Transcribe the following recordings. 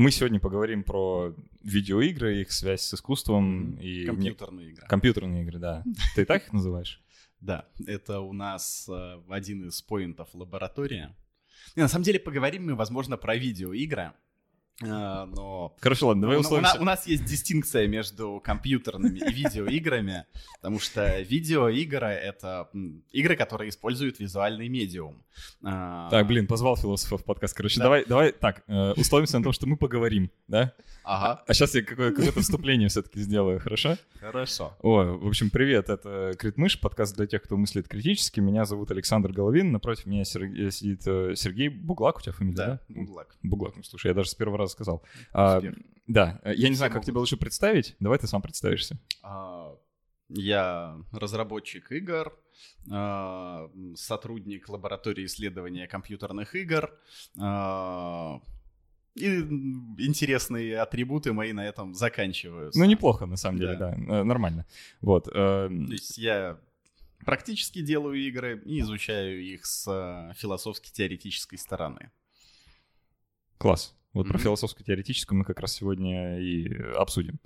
Мы сегодня поговорим про видеоигры, их связь с искусством и... Компьютерные игры. Компьютерные игры, да. Ты так их называешь? Да, это у нас э, один из поинтов лаборатория. И на самом деле поговорим мы, возможно, про видеоигры, а, но... Короче, ладно, давай условимся. У, у нас есть дистинкция между компьютерными и видеоиграми, потому что видеоигры — это игры, которые используют визуальный медиум. А, так, блин, позвал философов в подкаст. Короче, да. давай, давай так, э, условимся на том, что мы поговорим, да? Ага. А сейчас я какое- какое-то вступление все-таки сделаю, хорошо? Хорошо. О, в общем, привет, это Критмыш, подкаст для тех, кто мыслит критически. Меня зовут Александр Головин, напротив меня сидит э, Сергей Буглак, у тебя фамилия? Да, Буглак. Буглак, ну слушай, я даже с первого раза сказал. А, да, я не знаю, как тебя лучше представить. Давай ты сам представишься. А, я разработчик игр, а, сотрудник лаборатории исследования компьютерных игр. А, и интересные атрибуты мои на этом заканчиваются. Ну, неплохо, на самом деле, да, да нормально. Вот. То есть я практически делаю игры и изучаю их с философски-теоретической стороны. Класс. Вот mm-hmm. про философско-теоретическую мы как раз сегодня и обсудим.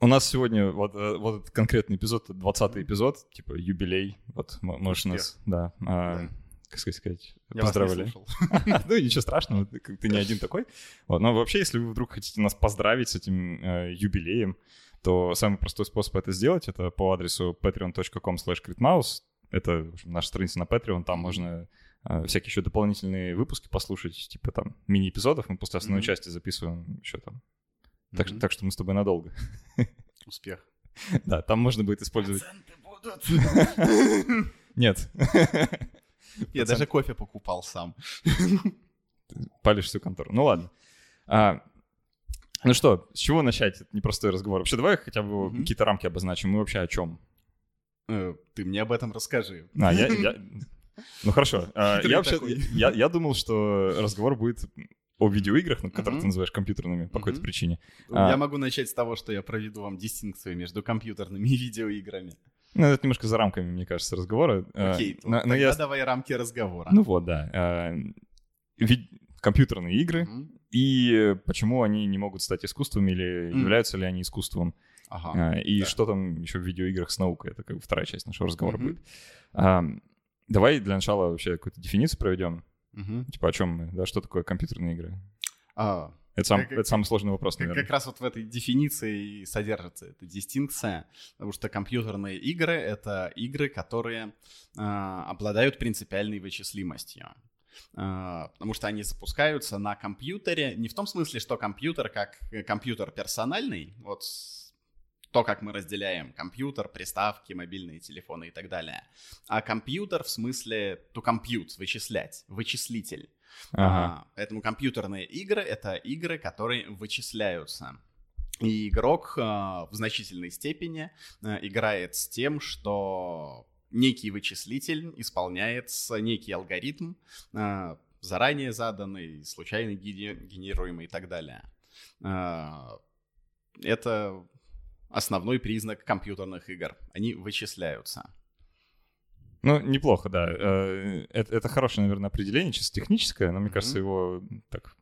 У нас сегодня вот, э, вот этот конкретный эпизод, 20-й эпизод, типа юбилей. Вот можешь нас, да, а, как сказать, Я поздравили. ну ничего страшного, ты, не один такой. Но вообще, если вы вдруг хотите нас поздравить с этим э, юбилеем, то самый простой способ это сделать, это по адресу patreon.com slash Это наша страница на Patreon, там можно всякие еще дополнительные выпуски послушать, типа там мини-эпизодов. Мы после основной mm-hmm. части записываем еще там. Так, mm-hmm. так что мы с тобой надолго. Успех. Да, там можно будет использовать... Нет. Я даже кофе покупал сам. Палишь всю контору. Ну ладно. А, ну что, с чего начать? Это непростой разговор. Вообще, давай хотя бы mm-hmm. какие-то рамки обозначим. Мы вообще о чем? Э, ты мне об этом расскажи. А, я, я... Ну хорошо. А, я вообще, я, я думал, что разговор будет о видеоиграх, ну, которые mm-hmm. ты называешь компьютерными по mm-hmm. какой-то причине. Я а... могу начать с того, что я проведу вам дистинкцию между компьютерными и видеоиграми. Ну, это немножко за рамками, мне кажется, разговора. А, Окей, okay, но, тогда я... давай рамки разговора. Ну вот, да. А, вид... Компьютерные игры mm-hmm. и почему они не могут стать искусством или mm-hmm. являются ли они искусством. Ага, и да. что там еще в видеоиграх с наукой. Это как бы вторая часть нашего разговора mm-hmm. будет. Давай для начала вообще какую-то дефиницию проведем. Угу. Типа о чем мы, да, что такое компьютерные игры? А, это, сам, как, это самый сложный вопрос, как, наверное. Как раз вот в этой дефиниции и содержится эта дистинкция, потому что компьютерные игры — это игры, которые э, обладают принципиальной вычислимостью. Э, потому что они запускаются на компьютере, не в том смысле, что компьютер как компьютер персональный, вот то, как мы разделяем компьютер, приставки, мобильные телефоны и так далее. А компьютер в смысле to compute, вычислять, вычислитель. Ага. А, поэтому компьютерные игры — это игры, которые вычисляются. И игрок а, в значительной степени а, играет с тем, что некий вычислитель исполняет некий алгоритм, а, заранее заданный, случайно генерируемый и так далее. А, это основной признак компьютерных игр. Они вычисляются. Ну, неплохо, да. Э, это, это хорошее, наверное, определение, чисто техническое, но мне mm-hmm. кажется, его так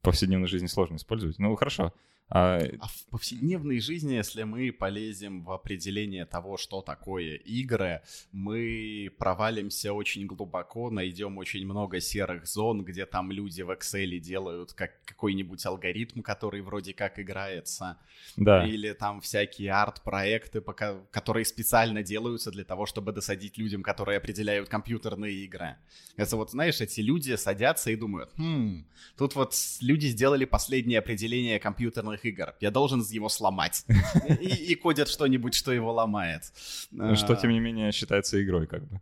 в повседневной жизни сложно использовать. Ну, хорошо. А... а в повседневной жизни, если мы полезем в определение того, что такое игры, мы провалимся очень глубоко, найдем очень много серых зон, где там люди в Excel делают как какой-нибудь алгоритм, который вроде как играется. Да. Или там всякие арт-проекты, которые специально делаются для того, чтобы досадить людям, которые определяют компьютерные игры. Это вот, знаешь, эти люди садятся и думают, хм, тут вот люди сделали последнее определение компьютерных компьютерных игр. Я должен его сломать. И, и кодят что-нибудь, что его ломает. Что, тем не менее, считается игрой, как бы.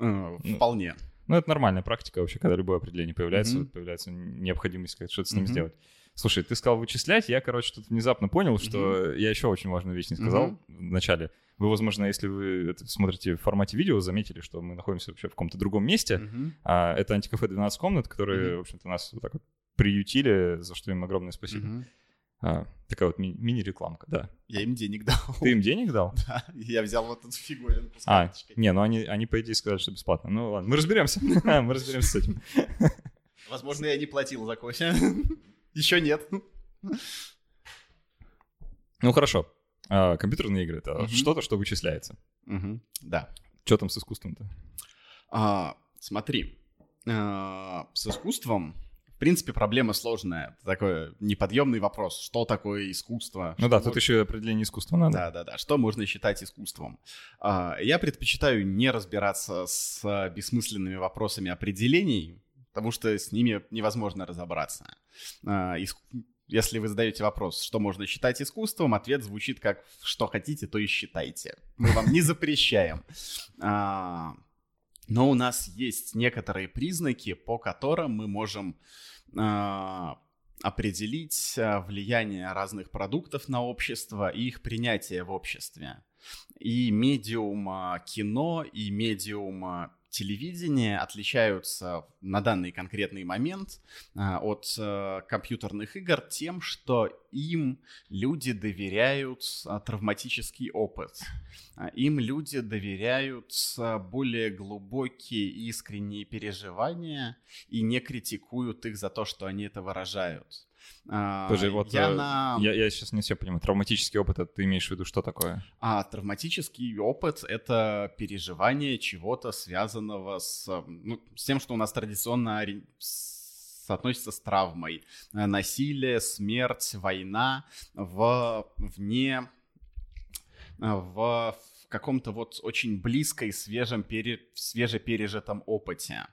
Э, ну, вполне. Ну, это нормальная практика вообще, когда любое определение появляется, mm-hmm. появляется необходимость что-то с ним mm-hmm. сделать. Слушай, ты сказал вычислять, я, короче, тут внезапно понял, что mm-hmm. я еще очень важную вещь не сказал mm-hmm. в начале. Вы, возможно, если вы это смотрите в формате видео, заметили, что мы находимся вообще в каком-то другом месте. Mm-hmm. А, это антикафе 12 комнат, которые, mm-hmm. в общем-то, нас вот так вот приютили, за что им огромное спасибо. Mm-hmm. А, такая вот ми- мини-рекламка, да. Я им денег дал. Ты им денег дал? Да, я взял вот эту фигуринку с А, не, ну они, они, по идее, сказали, что бесплатно. Ну ладно, мы разберемся, мы разберемся с этим. Возможно, я не платил за кофе. Еще нет. Ну хорошо. А, компьютерные игры это угу. что-то, что вычисляется. Угу. Да. Что там с искусством-то? А, смотри, а, с искусством в принципе, проблема сложная. Это такой неподъемный вопрос. Что такое искусство? Ну да, тут еще определение искусства надо. Да, да, да. Что можно считать искусством? А, я предпочитаю не разбираться с бессмысленными вопросами определений, потому что с ними невозможно разобраться. А, если вы задаете вопрос, что можно считать искусством, ответ звучит как «что хотите, то и считайте». Мы вам не запрещаем. Но у нас есть некоторые признаки, по которым мы можем э, определить а, влияние разных продуктов на общество и их принятие в обществе. И медиум кино, и медиум телевидения отличаются на данный конкретный момент а, от э, компьютерных игр тем, что им люди доверяют а, травматический опыт. А, им люди доверяют более глубокие и искренние переживания и не критикуют их за то, что они это выражают. Подожди, вот я, э, на... я, я сейчас не все понимаю. Травматический опыт, это ты имеешь в виду что такое? А, травматический опыт — это переживание чего-то, связанного с, ну, с тем, что у нас традиционно соотносится с травмой. Э, насилие, смерть, война в, вне, э, в, в каком-то вот очень близкой, свежем, пере, свежепережитом опыте.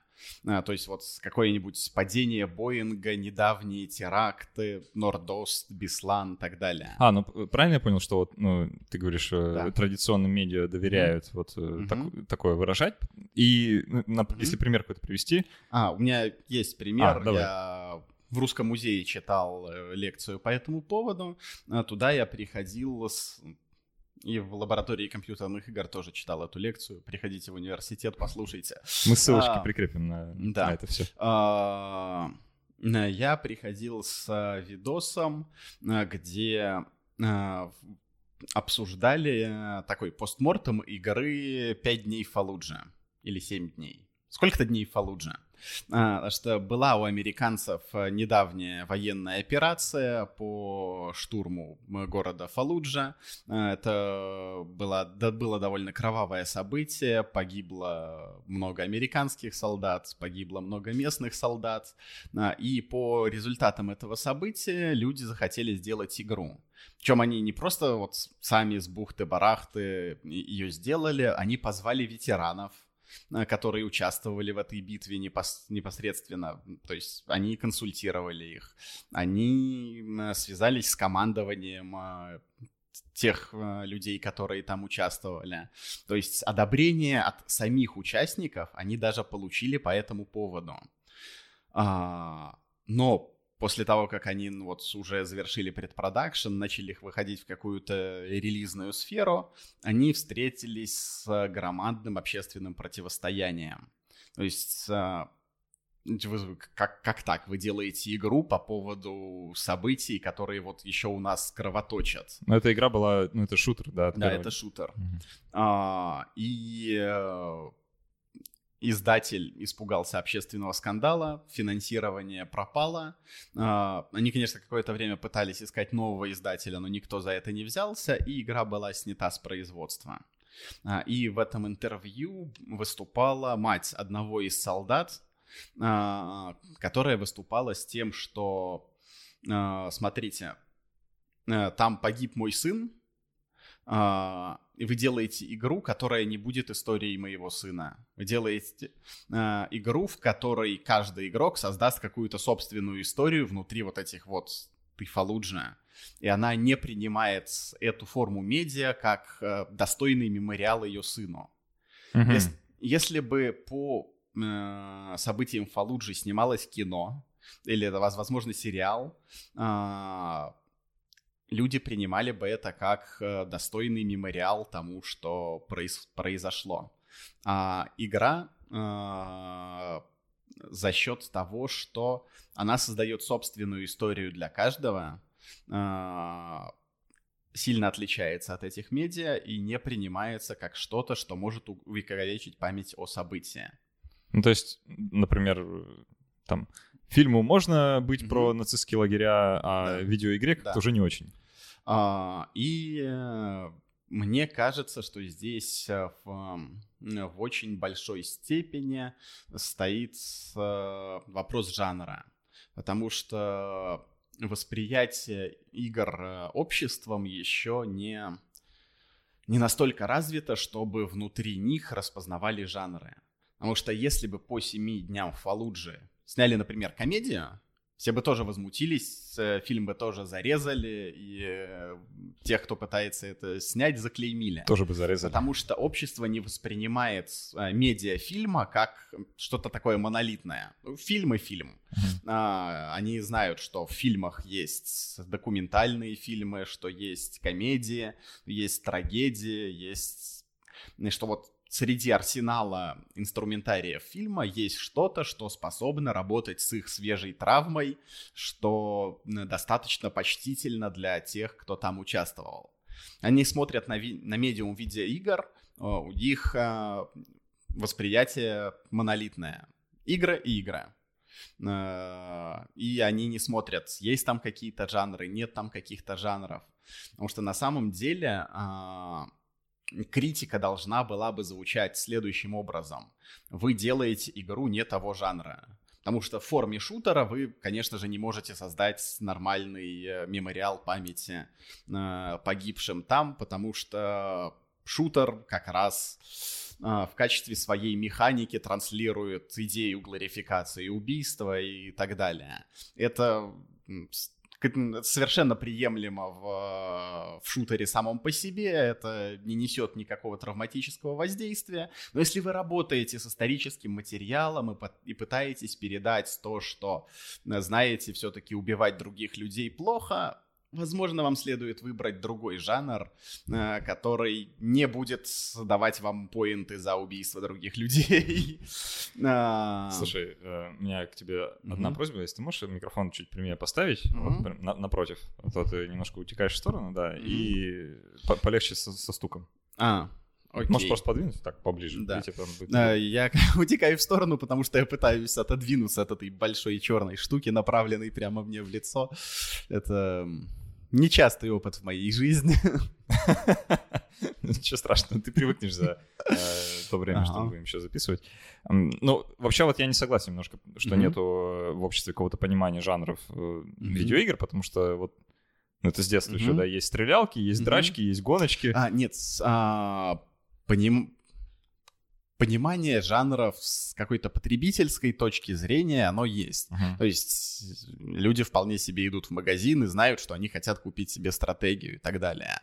А, то есть вот какое-нибудь падение Боинга, недавние теракты, Нордост, Беслан и так далее. А, ну правильно я понял, что вот, ну, ты говоришь, э, да. традиционным медиа доверяют mm-hmm. вот mm-hmm. Так, такое выражать. И ну, на, mm-hmm. если пример какой-то привести. А, у меня есть пример. А, давай. Я в Русском музее читал э, лекцию по этому поводу. А, туда я приходил с и в лаборатории компьютерных игр тоже читал эту лекцию. Приходите в университет, послушайте. Мы ссылочки а, прикрепим на, да. на это все. А, я приходил с а, видосом, а, где а, обсуждали такой постмортем игры «5 дней Фалуджа» или «7 дней». Сколько-то дней Фалуджа. А, что была у американцев э, недавняя военная операция по штурму города Фалуджа. А, это было, было довольно кровавое событие. Погибло много американских солдат, погибло много местных солдат. А, и по результатам этого события люди захотели сделать игру. Причем они не просто вот сами с бухты-барахты ее сделали, они позвали ветеранов, Э, которые участвовали в этой битве непос непосредственно. То есть они консультировали их, они связались с командованием э, тех э, людей, которые там участвовали. То есть одобрение от самих участников они даже получили по этому поводу. А, но после того, как они ну, вот уже завершили предпродакшн, начали их выходить в какую-то релизную сферу, они встретились с громадным общественным противостоянием. То есть а, вы, как, как так? Вы делаете игру по поводу событий, которые вот еще у нас кровоточат. Ну, эта игра была, ну, это шутер, да? Да, это шутер. Mm-hmm. А, и э, издатель испугался общественного скандала, финансирование пропало. А, они, конечно, какое-то время пытались искать нового издателя, но никто за это не взялся, и игра была снята с производства. А, и в этом интервью выступала мать одного из солдат, а, которая выступала с тем, что, смотрите, э, там погиб мой сын, вы делаете игру, которая не будет историей моего сына. Вы делаете э, игру, в которой каждый игрок создаст какую-то собственную историю внутри вот этих вот Фалуджа. И она не принимает эту форму медиа как э, достойный мемориал ее сыну. Mm-hmm. Если, если бы по э, событиям Фалуджи снималось кино, или, возможно, сериал, э, люди принимали бы это как э, достойный мемориал тому, что произ произошло. А игра э, за счет того, что она создает собственную историю для каждого, э, сильно отличается от этих медиа и не принимается как что-то, что может увековечить память о событии. Ну, то есть, например, там Фильму можно быть mm-hmm. про нацистские лагеря, а да. видеоигре как-то да. уже не очень. А, и э, мне кажется, что здесь э, в, в очень большой степени стоит э, вопрос жанра, потому что восприятие игр обществом еще не, не настолько развито, чтобы внутри них распознавали жанры. Потому что если бы по семи дням в Фалуджи сняли, например, комедию, все бы тоже возмутились, э, фильм бы тоже зарезали, и э, тех, кто пытается это снять, заклеймили. Тоже бы зарезали. Потому что общество не воспринимает э, медиафильма как что-то такое монолитное. Фильм и фильм. Uh-huh. Они знают, что в фильмах есть документальные фильмы, что есть комедии, есть трагедии, есть... И что вот среди арсенала инструментариев фильма есть что-то, что способно работать с их свежей травмой, что достаточно почтительно для тех, кто там участвовал. Они смотрят на, ви- на медиум видеоигр, у них э, восприятие монолитное. Игры и игры. Э, и они не смотрят, есть там какие-то жанры, нет там каких-то жанров. Потому что на самом деле э, критика должна была бы звучать следующим образом. Вы делаете игру не того жанра. Потому что в форме шутера вы, конечно же, не можете создать нормальный э, мемориал памяти э, погибшим там, потому что шутер как раз э, в качестве своей механики транслирует идею гларификации убийства и так далее. Это совершенно приемлемо в, в шутере самом по себе, это не несет никакого травматического воздействия. Но если вы работаете с историческим материалом и, и пытаетесь передать то, что знаете, все-таки убивать других людей плохо, Возможно, вам следует выбрать другой жанр, э, который не будет давать вам поинты за убийство других людей. А. Слушай, э, у меня к тебе одна просьба. Если ты можешь микрофон чуть прямее поставить, напротив, а то ты немножко утекаешь в сторону, да, и полегче со стуком. А, Окей. Можешь просто подвинуть так поближе. Да. Будет... Я утекаю в сторону, потому что я пытаюсь отодвинуться от этой большой черной штуки, направленной прямо мне в лицо. Это нечастый опыт в моей жизни. Ничего страшного, ты привыкнешь за э, то время, что мы будем еще записывать. Ну, вообще вот я не согласен немножко, что нету в обществе какого-то понимания жанров mm-hmm. видеоигр, потому что вот ну, это с детства еще, да, есть стрелялки, есть драчки, есть гоночки. А, нет, а, поним понимание жанров с какой-то потребительской точки зрения, оно есть. Uh-huh. То есть люди вполне себе идут в магазин и знают, что они хотят купить себе стратегию и так далее.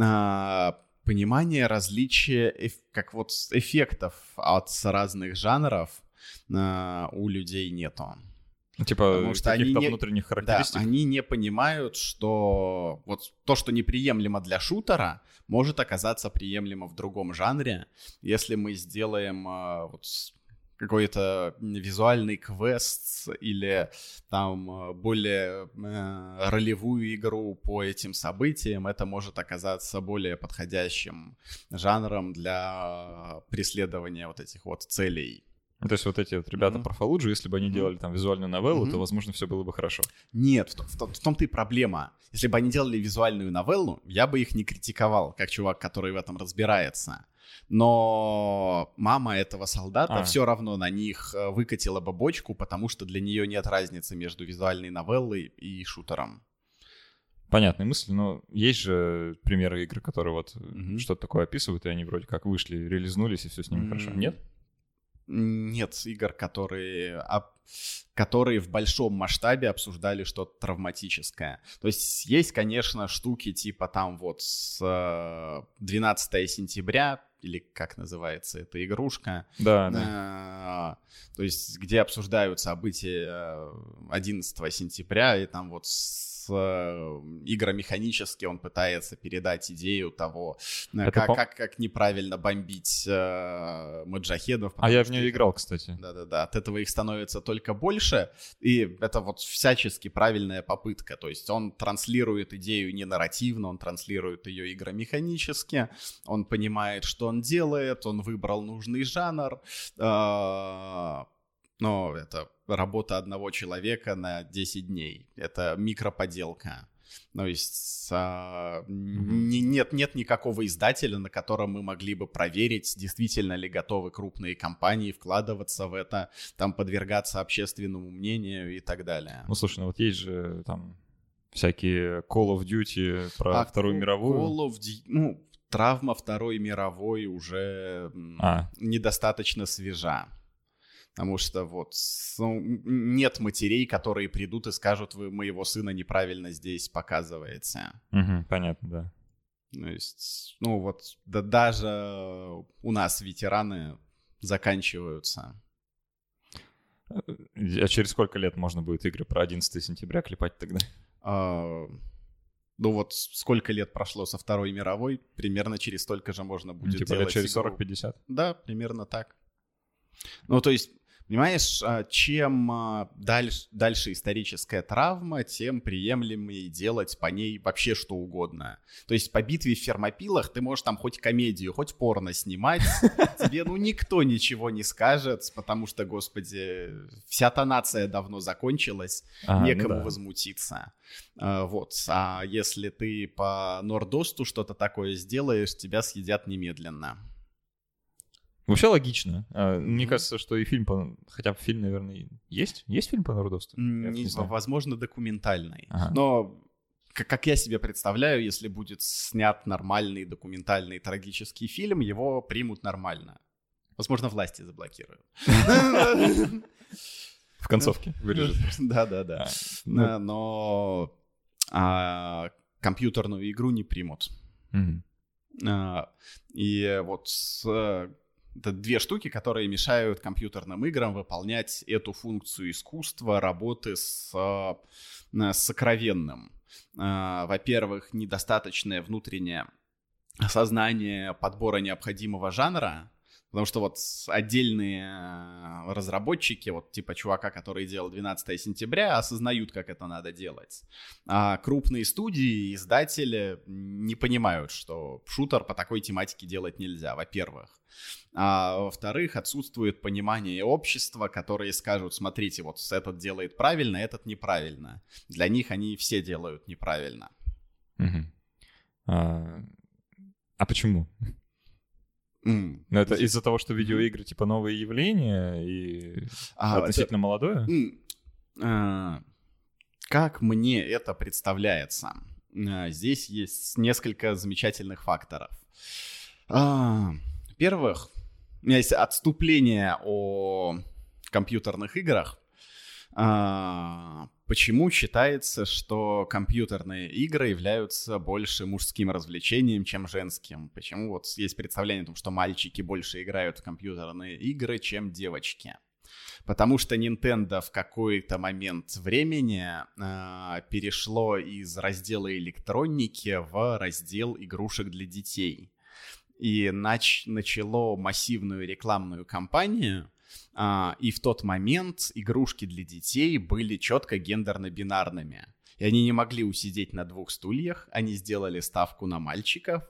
А, понимание различия, как вот эффектов от разных жанров а, у людей нету. Ну, типа Потому что они не, внутренних характеристик. Да, они не понимают, что вот то, что неприемлемо для шутера, может оказаться приемлемо в другом жанре. Если мы сделаем а, вот какой-то визуальный квест или там а, более э, ролевую игру по этим событиям, это может оказаться более подходящим жанром для преследования вот этих вот целей. То есть вот эти вот ребята mm-hmm. про Фалуджу, если бы они mm-hmm. делали там визуальную новеллу, mm-hmm. то, возможно, все было бы хорошо. Нет, в, в, в том-то и проблема. Если бы они делали визуальную новеллу, я бы их не критиковал, как чувак, который в этом разбирается. Но мама этого солдата а. все равно на них э, выкатила бы бочку, потому что для нее нет разницы между визуальной новеллой и шутером. Понятная мысль, но есть же примеры игр, которые вот mm-hmm. что-то такое описывают, и они вроде как вышли, релизнулись, и все с ними mm-hmm. хорошо. Нет? Нет игр, которые, которые в большом масштабе обсуждали что-то травматическое. То есть есть, конечно, штуки типа там вот с 12 э, сентября, или как называется эта игрушка. Да, да. Э, то есть где обсуждают события 11 э, сентября, и там вот э, игромеханически он пытается передать идею того, э, как, по... как, как неправильно бомбить э, маджахедов. А я в нее играл, кстати. Да-да-да, от этого их становится только больше, и это вот всячески правильная попытка, то есть он транслирует идею не нарративно, он транслирует ее игромеханически, он понимает, что он делает, он выбрал нужный жанр, э, но это работа одного человека на 10 дней. Это микроподелка. То есть а, не, нет, нет никакого издателя, на котором мы могли бы проверить, действительно ли готовы крупные компании вкладываться в это, там подвергаться общественному мнению и так далее. Ну слушай, ну вот есть же там всякие Call of Duty про а, Вторую мировую. Call of Duty, ну, травма Второй мировой уже а. недостаточно свежа. Потому что вот ну, нет матерей, которые придут и скажут, вы моего сына неправильно здесь показываете. Угу, понятно, да. То есть, ну вот, да даже у нас ветераны заканчиваются. А через сколько лет можно будет игры про 11 сентября клепать тогда? А, ну вот сколько лет прошло со Второй мировой, примерно через столько же можно будет ну, типа делать лет через 40-50? Да, примерно так. Ну, то есть Понимаешь, а, чем а, дальше, дальше историческая травма, тем приемлемее делать по ней вообще что угодно. То есть по битве в Фермопилах ты можешь там хоть комедию, хоть порно снимать, тебе ну никто ничего не скажет, потому что, господи, вся та нация давно закончилась, а, некому ну да. возмутиться. А, вот, а если ты по Нордосту что-то такое сделаешь, тебя съедят немедленно. Вообще логично. А, мне кажется, что и фильм по... Хотя бы фильм, наверное, есть? Есть фильм по Нордосту? Не, не возможно, документальный. Ага. Но как я себе представляю, если будет снят нормальный документальный трагический фильм, его примут нормально. Возможно, власти заблокируют. В концовке вырежет. Да-да-да. А, ну. Но а, компьютерную игру не примут. И вот это две штуки, которые мешают компьютерным играм выполнять эту функцию искусства, работы с, э, сокровенным. Э, во-первых, недостаточное внутреннее осознание подбора необходимого жанра, Потому что вот отдельные э, разработчики, вот типа чувака, который делал 12 сентября, осознают, как это надо делать. А крупные студии, издатели не понимают, что шутер по такой тематике делать нельзя, во-первых. А во-вторых, отсутствует понимание общества, которые скажут, смотрите, вот этот делает правильно, этот неправильно. Для них они все делают неправильно. Угу. А, а почему? Mm. Но это из-за того, что видеоигры типа новые явления и а, относительно это... молодое? Mm. А, как мне это представляется? А, здесь есть несколько замечательных факторов. А, во-первых, у меня есть отступление о компьютерных играх. А, почему считается, что компьютерные игры являются больше мужским развлечением, чем женским? Почему вот есть представление о том, что мальчики больше играют в компьютерные игры, чем девочки? Потому что Nintendo в какой-то момент времени э, перешло из раздела электроники в раздел игрушек для детей. И нач- начало массивную рекламную кампанию, и в тот момент игрушки для детей были четко гендерно-бинарными. И они не могли усидеть на двух стульях, они сделали ставку на мальчиков,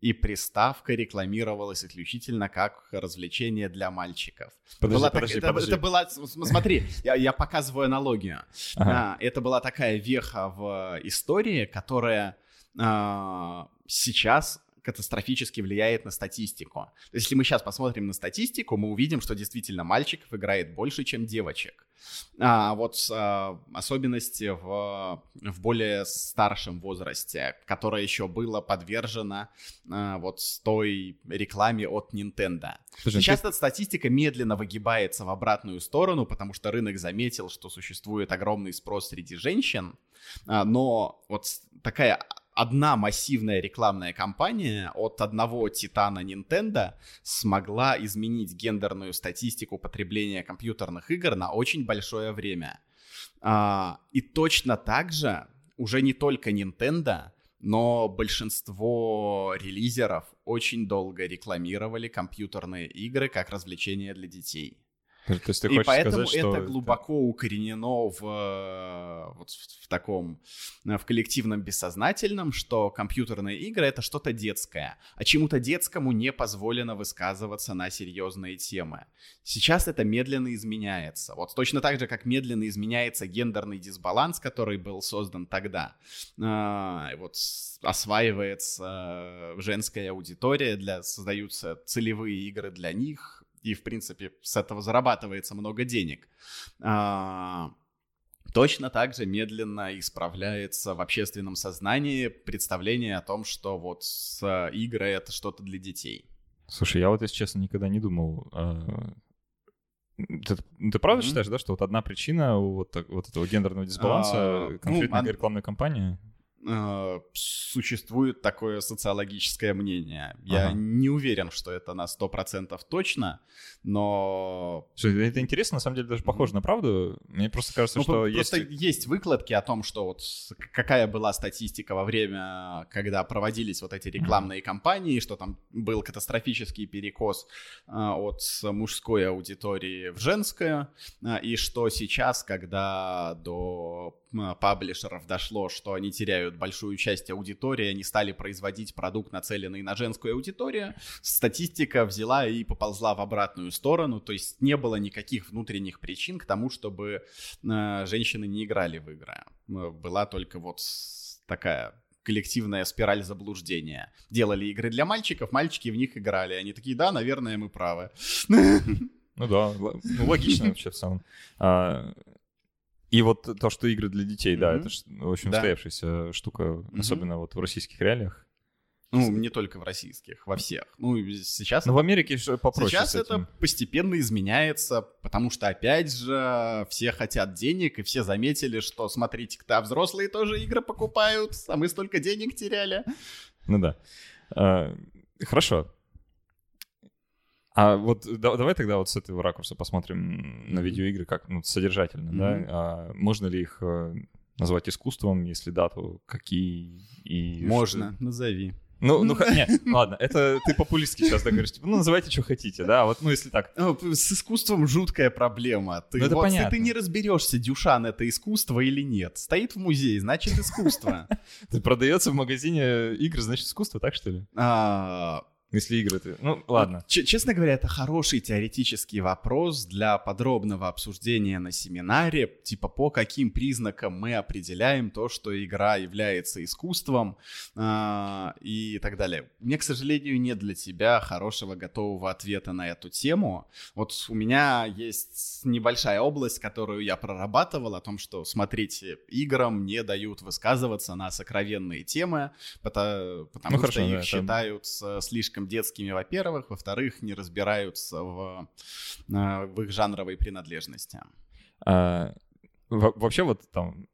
и приставка рекламировалась исключительно как развлечение для мальчиков. Подожди, была подожди, так, подожди. Это, это была, смотри, я, я показываю аналогию. Ага. А, это была такая веха в истории, которая а, сейчас катастрофически влияет на статистику. То есть, если мы сейчас посмотрим на статистику, мы увидим, что действительно мальчиков играет больше, чем девочек. А вот а, особенности в, в более старшем возрасте, которое еще было подвержено а, вот той рекламе от Nintendo. Слушай, сейчас ты... эта статистика медленно выгибается в обратную сторону, потому что рынок заметил, что существует огромный спрос среди женщин, а, но вот такая одна массивная рекламная кампания от одного титана Nintendo смогла изменить гендерную статистику потребления компьютерных игр на очень большое время. А, и точно так же уже не только Nintendo, но большинство релизеров очень долго рекламировали компьютерные игры как развлечение для детей. То есть ты и поэтому сказать, это глубоко укоренено в, э, вот в, в таком, э, в коллективном бессознательном, что компьютерные игры — это что-то детское, а чему-то детскому не позволено высказываться на серьезные темы. Сейчас это медленно изменяется. Вот точно так же, как медленно изменяется гендерный дисбаланс, который был создан тогда. А, вот осваивается женская аудитория, для, создаются целевые игры для них, и, в принципе, с этого зарабатывается много денег. А, точно так же медленно исправляется в общественном сознании представление о том, что вот игры — это что-то для детей. Слушай, я вот, если честно, никогда не думал... А... Ты, ты правда mm-hmm. считаешь, да, что вот одна причина вот, вот этого гендерного дисбаланса а, конкретная ну, рекламная кампания? Э, существует такое социологическое мнение. Я ага. не уверен, что это на 100% точно, но... Слушай, это интересно, на самом деле даже похоже на правду. Мне просто кажется, ну, что просто есть... есть выкладки о том, что вот какая была статистика во время, когда проводились вот эти рекламные кампании, что там был катастрофический перекос э, от мужской аудитории в женскую, э, и что сейчас, когда до паблишеров дошло, что они теряют большую часть аудитории, они стали производить продукт, нацеленный на женскую аудиторию, статистика взяла и поползла в обратную сторону, то есть не было никаких внутренних причин к тому, чтобы э, женщины не играли в игры. Была только вот такая коллективная спираль заблуждения. Делали игры для мальчиков, мальчики в них играли. Они такие, да, наверное, мы правы. Ну да, ну, логично вообще в целом. И вот то, что игры для детей, mm-hmm. да, это очень да. устоявшаяся штука, mm-hmm. особенно вот в российских реалиях. Ну, не только в российских, во всех. Ну, сейчас... Но в Америке попроще Сейчас это постепенно изменяется, потому что, опять же, все хотят денег, и все заметили, что, смотрите-ка, взрослые тоже игры покупают, а мы столько денег теряли. Ну да. А, хорошо. А вот да, давай тогда вот с этого ракурса посмотрим на видеоигры как ну, содержательно, mm-hmm. да? А можно ли их э, назвать искусством, если да, то какие и Можно, что? назови. Ну, ну, не, ладно, это ты популистски сейчас да, говоришь, типа, ну, называйте, что хотите, да, вот, ну, если так. Ну, с искусством жуткая проблема. Ты, ну, это вот, понятно. Ты не разберешься, Дюшан это искусство или нет. Стоит в музее, значит, искусство. Продается в магазине игр, значит, искусство, так что ли? Если игры ты... Ну, ладно. Ч- честно говоря, это хороший теоретический вопрос для подробного обсуждения на семинаре, типа по каким признакам мы определяем то, что игра является искусством э- и так далее. Мне, к сожалению, нет для тебя хорошего готового ответа на эту тему. Вот у меня есть небольшая область, которую я прорабатывал, о том, что, смотрите, играм не дают высказываться на сокровенные темы, потому, потому ну, что хорошо, их да, считают это... слишком слишком детскими, во-первых, во-вторых, не разбираются в, э, в их жанровой принадлежности. А, вообще вот там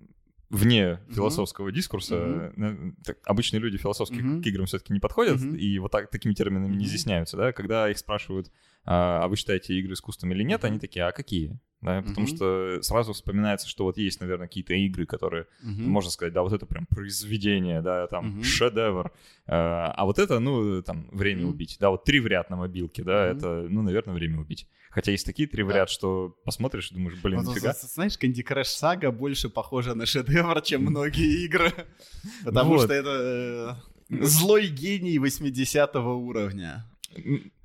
вне философского uh-huh. дискурса uh-huh. так, обычные люди философски uh-huh. к играм все-таки не подходят uh-huh. и вот так, такими терминами uh-huh. не изъясняются, да, когда их спрашивают, а, а вы считаете игры искусством или нет, uh-huh. они такие, а какие? да, потому mm-hmm. что сразу вспоминается, что вот есть, наверное, какие-то игры, которые, mm-hmm. можно сказать, да, вот это прям произведение, да, там, mm-hmm. шедевр, а, а вот это, ну, там, время mm-hmm. убить, да, вот три в ряд на мобилке, да, mm-hmm. это, ну, наверное, время убить. Хотя есть такие три в ряд, что посмотришь и думаешь, блин, вот, нифига. Знаешь, Candy Crush Saga больше похожа на шедевр, чем многие игры, потому что это э, злой гений 80 уровня.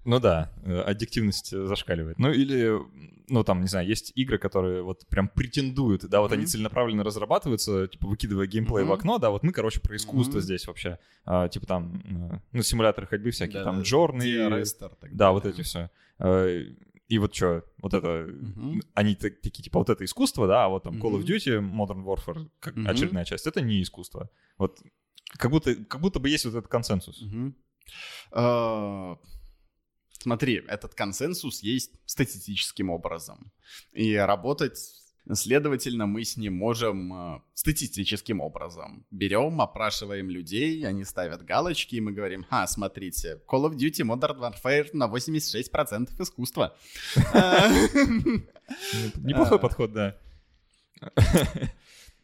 Ну да, э, аддиктивность зашкаливает. Ну или, ну там, не знаю, есть игры, которые вот прям претендуют, да, вот mm-hmm. они целенаправленно разрабатываются, типа выкидывая геймплей mm-hmm. в окно, да, вот мы, короче, про искусство mm-hmm. здесь вообще, а, типа там, э, ну симуляторы ходьбы всякие, да, там, Джорны, да, вот эти все. И вот что, вот это, uh-huh. они такие, типа, вот это искусство, да, а вот там Call uh-huh. of Duty, Modern Warfare, как uh-huh. очередная часть, это не искусство. Вот как будто, как будто бы есть вот этот консенсус. Uh-huh. Uh, Смотри, этот консенсус есть статистическим образом. И работать, следовательно, мы с ним можем э, статистическим образом. Берем, опрашиваем людей, они ставят галочки, и мы говорим, а, смотрите, Call of Duty Modern Warfare на 86% искусства. Неплохой а. подход, да.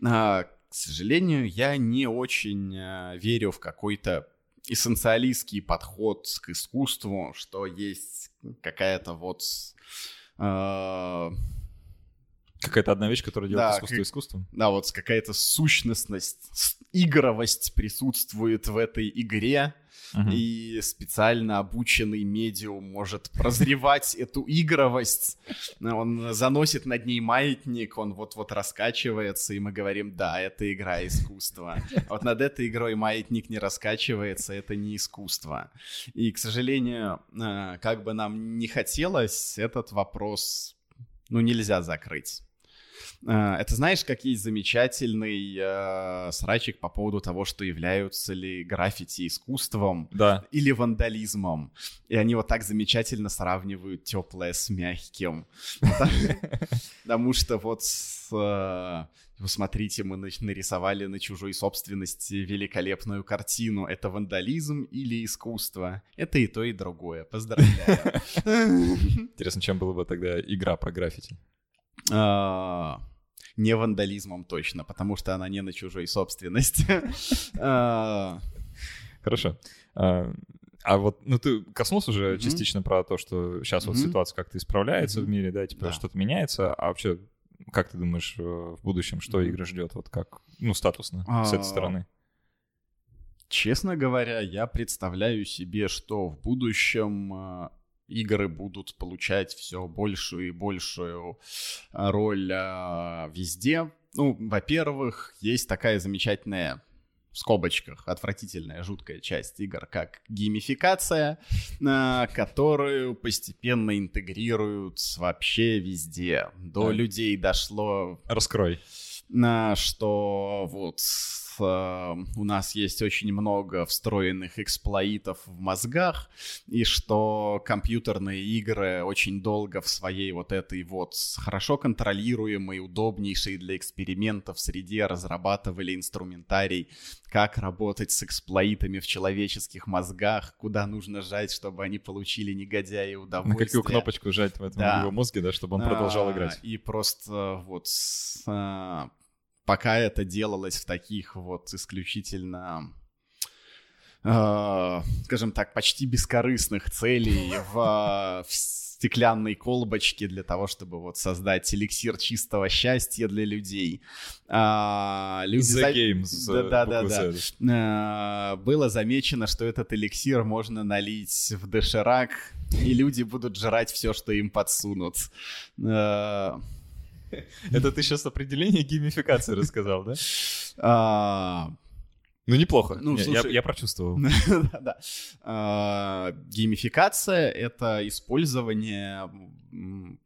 А, к сожалению, я не очень э, верю в какой-то эссенциалистский подход к искусству, что есть какая-то вот э, Какая-то одна вещь, которая делает Да, искусство как- искусством. да, вот какая-то сущностность, игровость присутствует в этой игре, Мгм. и специально обученный медиум может прозревать эту игровость. Он заносит над ней маятник, он вот-вот раскачивается, и мы говорим, да, это игра искусства. А вот над этой игрой маятник не раскачивается, это не искусство. И, к сожалению, э, как бы нам не хотелось, этот вопрос, ну, нельзя закрыть. Э, Это знаешь, как есть замечательный э, срачик по поводу того, что являются ли граффити искусством Да. или вандализмом. И они вот так замечательно сравнивают теплое с мягким. Потому что вот э, Посмотрите, мы на- нарисовали на чужой собственности великолепную картину. Это вандализм или искусство? Это и то, и другое. Поздравляю. Интересно, чем была бы тогда игра про граффити? А, Не вандализмом точно, потому что она не на чужой собственности. А, Хорошо. А, а вот, ну, ты коснулся уже частично про то, что сейчас вот ситуация как-то исправляется в мире, да, типа Да. что-то меняется, а вообще, как ты думаешь, э, в будущем, что игры ждет, вот как, ну, статусно, с этой стороны? Честно говоря, я представляю себе, что в будущем э, игры будут получать все большую и большую э, роль э, везде. Ну, во-первых, есть такая замечательная в скобочках отвратительная, жуткая часть игр, как геймификация, э, которую постепенно интегрируют вообще везде. До Так. людей дошло Раскрой. на что вот э, у нас есть очень много встроенных эксплоитов в мозгах, и что компьютерные игры очень долго в своей вот этой вот хорошо контролируемой, удобнейшей для экспериментов среде разрабатывали инструментарий, как работать с эксплоитами в человеческих мозгах, куда нужно жать, чтобы они получили негодяи На удовольствие. какую кнопочку жать в этом Да. его мозге, да, чтобы он продолжал А, играть. И просто вот а, пока это делалось в таких вот исключительно а, скажем так, почти бескорыстных целей в, а, в стеклянной колбочке для того, чтобы вот создать эликсир чистого счастья для людей. А, люди The Games. Да, да, да, Z. а, было замечено, что этот эликсир можно налить в доширак, и люди будут жрать все, что им подсунут. А, Это ты сейчас определение геймификации рассказал, да? а, Ну, неплохо. Ну, Не, я- слушай- Я прочувствовал. Да-да. А, Геймификация — это использование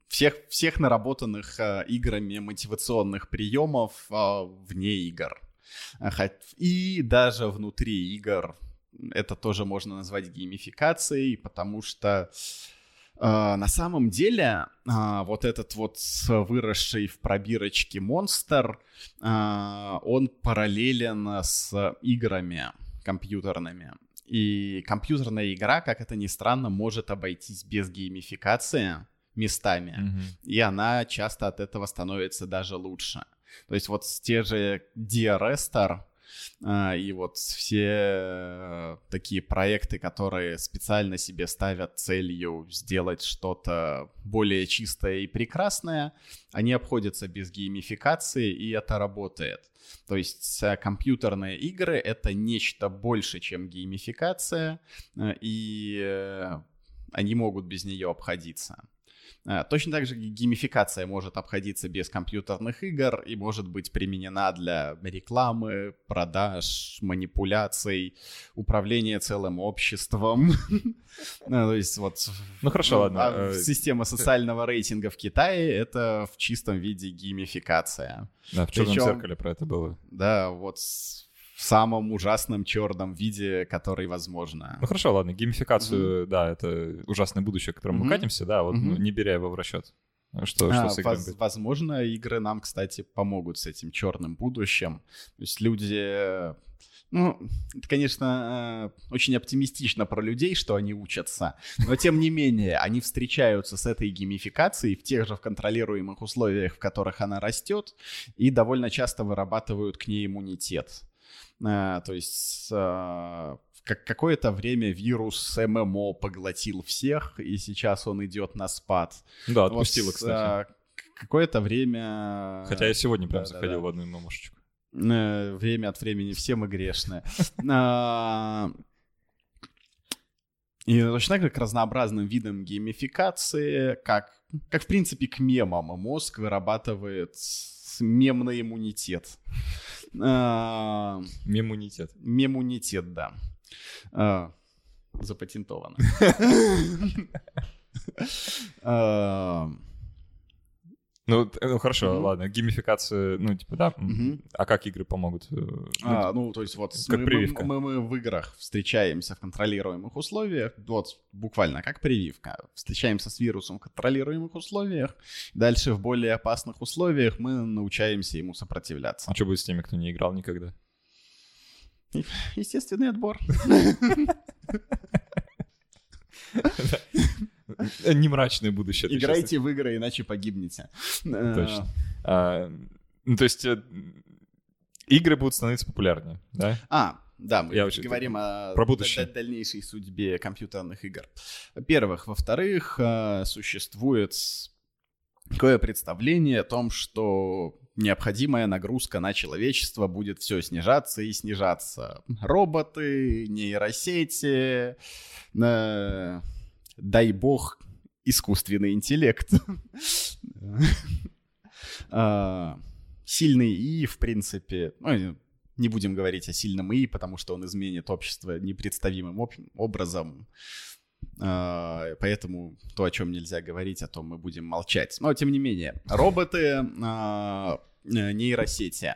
всех, всех наработанных а, играми мотивационных приемов а, вне игр. И даже внутри игр это тоже можно назвать геймификацией, потому что а, на самом деле а, вот этот вот выросший в пробирочке монстр, а, он параллелен с играми компьютерными. И компьютерная игра, как это ни странно, может обойтись без геймификации местами. Мгм. И она часто от этого становится даже лучше. То есть вот те же а, и вот все э, такие проекты, которые специально себе ставят целью сделать что-то более чистое и прекрасное, они обходятся без геймификации, и это работает. То есть э, компьютерные игры — это нечто больше, чем геймификация, э, и они могут без нее обходиться. Э, Точно так же ге- геймификация может обходиться без компьютерных игр и может быть применена для рекламы, продаж, манипуляций, управления целым обществом. Ну, То есть вот... Ну, хорошо, ладно, а э, Система социального рейтинга в Китае — это в чистом виде геймификация. Да, в черном зеркале про это было. Да, вот в самом ужасном черном виде, который возможно. Ну хорошо, ладно, геймификацию, да, это ужасное будущее, к которому мы Мгм. катимся, да, вот ну, Мгм. не беря его в расчет. Что, А, что воз- возможно, игры нам, кстати, помогут с этим черным будущим. То есть люди... э, Ну, это, конечно, э, очень оптимистично про людей, что они учатся, но тем не менее, они встречаются с этой геймификацией в тех же в контролируемых условиях, в которых она растет, и довольно часто вырабатывают к ней иммунитет. То есть как какое-то время вирус ММО поглотил всех, и сейчас он идет на спад. Да, отпустило, вот, кстати. Какое-то время... Хотя я сегодня прям да, заходил да, да. в одну ММОшечку. Э, время от времени все мы грешные. А, и точно так же к разнообразным видам геймификации, как, как в принципе к мемам, мозг вырабатывает мемный иммунитет. А, мемунитет. Мемунитет, да. А, запатентовано. Ну, ну хорошо, mm-hmm. ладно, геймификация, ну, типа, да, mm-hmm. а как игры помогут? Э, а, ну, то есть вот как мы, прививка. Мы, мы, мы в играх встречаемся в контролируемых условиях, вот буквально как прививка. Встречаемся с вирусом в контролируемых условиях, дальше в более опасных условиях мы научаемся ему сопротивляться. А что будет с теми, кто не играл никогда? Естественный отбор. Не мрачное будущее. Играйте в игры, иначе погибнете. Точно. А, ну, то есть э, игры будут становиться популярнее, да? А, да, мы Я говорим о про будущее. дальнейшей судьбе компьютерных игр. Во-первых. Во-вторых, э, существует такое представление о том, что необходимая нагрузка на человечество будет все снижаться и снижаться. Роботы, нейросети, э, дай бог, искусственный интеллект. А, сильный И, в принципе, ну, не будем говорить о сильном И, потому что он изменит общество непредставимым образом. А, поэтому то, о чем нельзя говорить, о том мы будем молчать. Но, тем не менее, роботы а, нейросети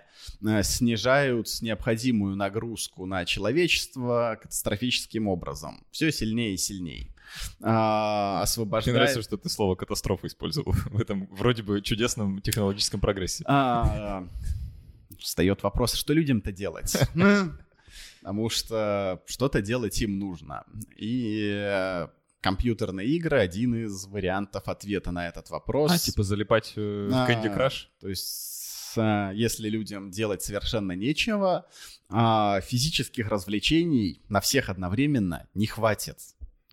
снижают необходимую нагрузку на человечество катастрофическим образом. Все сильнее и сильнее а, освобождает... Мне нравится, что ты слово «катастрофа» использовал в этом вроде бы чудесном технологическом прогрессе. А, встает вопрос, что людям-то делать? Потому что что-то делать им нужно. И э, компьютерные игры один из вариантов ответа на этот вопрос. А, типа залипать э, в Candy Crush? То есть э, если людям делать совершенно нечего, а физических развлечений на всех одновременно не хватит.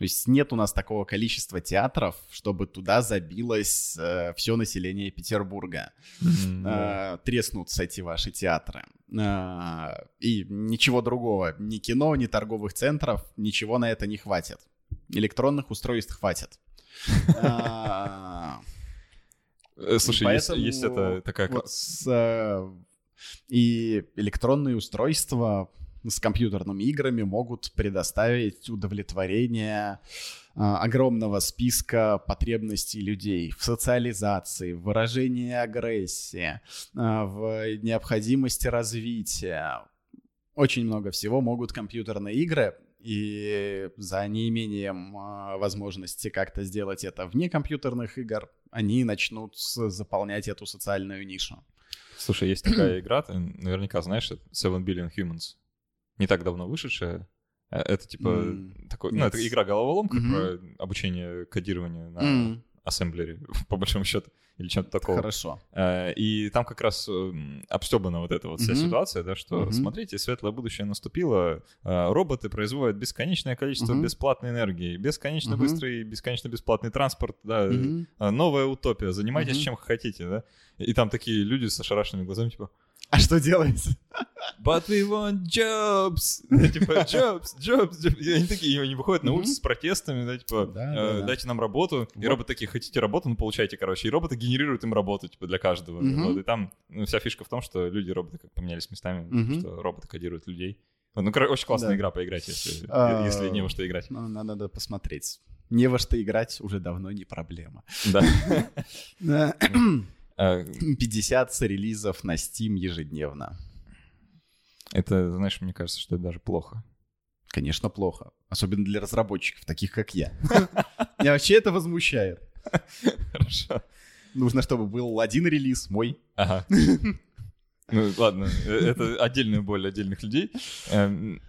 То есть нет у нас такого количества театров, чтобы туда забилось э, все население Петербурга. Mm-hmm. Э, треснутся эти ваши театры. Э, и ничего другого, ни кино, ни торговых центров, ничего на это не хватит. Электронных устройств хватит. Э, слушай, есть, это такая... Э, и электронные устройства с компьютерными играми могут предоставить удовлетворение а, огромного списка потребностей людей в социализации, в выражении агрессии, а, в необходимости развития. Очень много всего могут компьютерные игры, и за неимением а, возможности как-то сделать это вне компьютерных игр, они начнут заполнять эту социальную нишу. Слушай, есть такая игра, ты наверняка знаешь, Seven Billion Humans не так давно вышедшая. Э, это типа mm. такой, ну, это игра головоломка mm-hmm. про обучение кодированию на mm. ассемблере, по большому счету, или чем-то такого. Хорошо. Э, и там как раз обстебана вот эта вот вся mm-hmm. ситуация, да, что, mm-hmm. смотрите, светлое будущее наступило, э, роботы производят бесконечное количество mm-hmm. бесплатной энергии, бесконечно mm-hmm. быстрый, бесконечно бесплатный транспорт, да, mm-hmm. новая утопия, занимайтесь mm-hmm. чем хотите, да. И там такие люди с ошарашенными глазами, типа, а что делать? But we want jobs. типа, jobs, jobs, jobs. И они такие, они выходят на улицу с протестами, да, типа, да, э, да, дайте нам работу. Вот. И роботы такие, хотите работу, ну, получайте, короче. И роботы генерируют им работу, типа, для каждого. Угу. Вот, и там ну, вся фишка в том, что люди и роботы как поменялись местами, угу. что роботы кодируют людей. Ну, короче, очень классная да. игра поиграть, если, а, если не во что играть. Ну, надо, надо посмотреть. Не во что играть уже давно не проблема. Да. 50 релизов на Steam ежедневно. Это, знаешь, мне кажется, что это даже плохо. Конечно, плохо. Особенно для разработчиков, таких как я. Меня вообще это возмущает. Хорошо. Нужно, чтобы был один релиз, мой. Ага. Ну, ладно, э, это отдельная боль отдельных людей. Эм,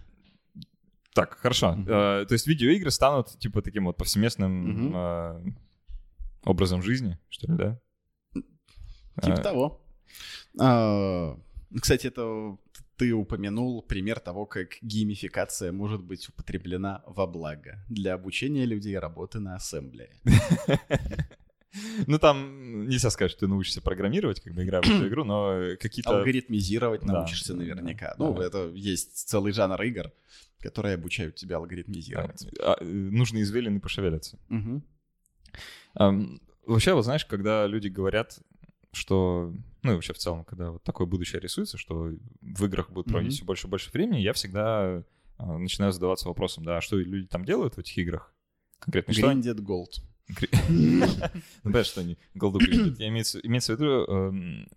так, хорошо. Э, то есть видеоигры станут, типа, таким вот повсеместным э, образом жизни, что ли, да? Типа а... того. А, кстати, это ты упомянул пример того, как геймификация может быть употреблена во благо для обучения людей работы на ассемблее. Ну, там нельзя сказать, что ты научишься программировать, бы играя в эту игру, но какие-то... Алгоритмизировать научишься наверняка. Ну, это есть целый жанр игр, которые обучают тебя алгоритмизировать. А, э, нужно извилины пошевелиться. Вообще, вот знаешь, когда люди говорят, что, ну и вообще в целом, когда вот такое будущее рисуется, что в играх будет проводить все больше и больше времени, я всегда а, начинаю задаваться вопросом, да, а что люди там делают в этих играх? Конкретно что? Гриндит Gold. Ну, понятно, что они голду гриндят. Имеется, имеется в виду, эм,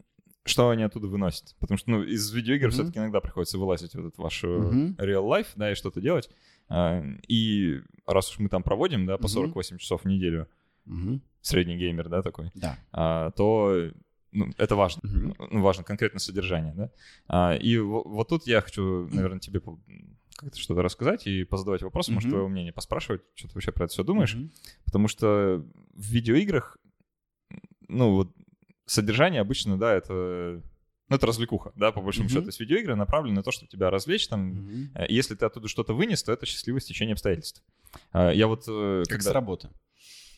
что они оттуда выносят. Потому что ну, из видеоигр все-таки иногда приходится вылазить в этот ваш э, real life, да, и что-то делать. А, и раз уж мы там проводим, да, по 48 часов в неделю, средний геймер, да, такой, да. А, то ну, это важно. Ну, важно конкретно содержание, да. А, и вот тут я хочу, наверное, тебе как-то что-то рассказать и позадавать вопросы, может, твое мнение поспрашивать, что ты вообще про это все думаешь. Потому что в видеоиграх, ну, вот содержание обычно, да, это ну, это развлекуха, да, по большому mm-hmm. счету. То есть видеоигры направлены на то, чтобы тебя развлечь. Там, mm-hmm. Если ты оттуда что-то вынес, то это счастливое стечение обстоятельств. А, я вот... Э, как когда... с работы.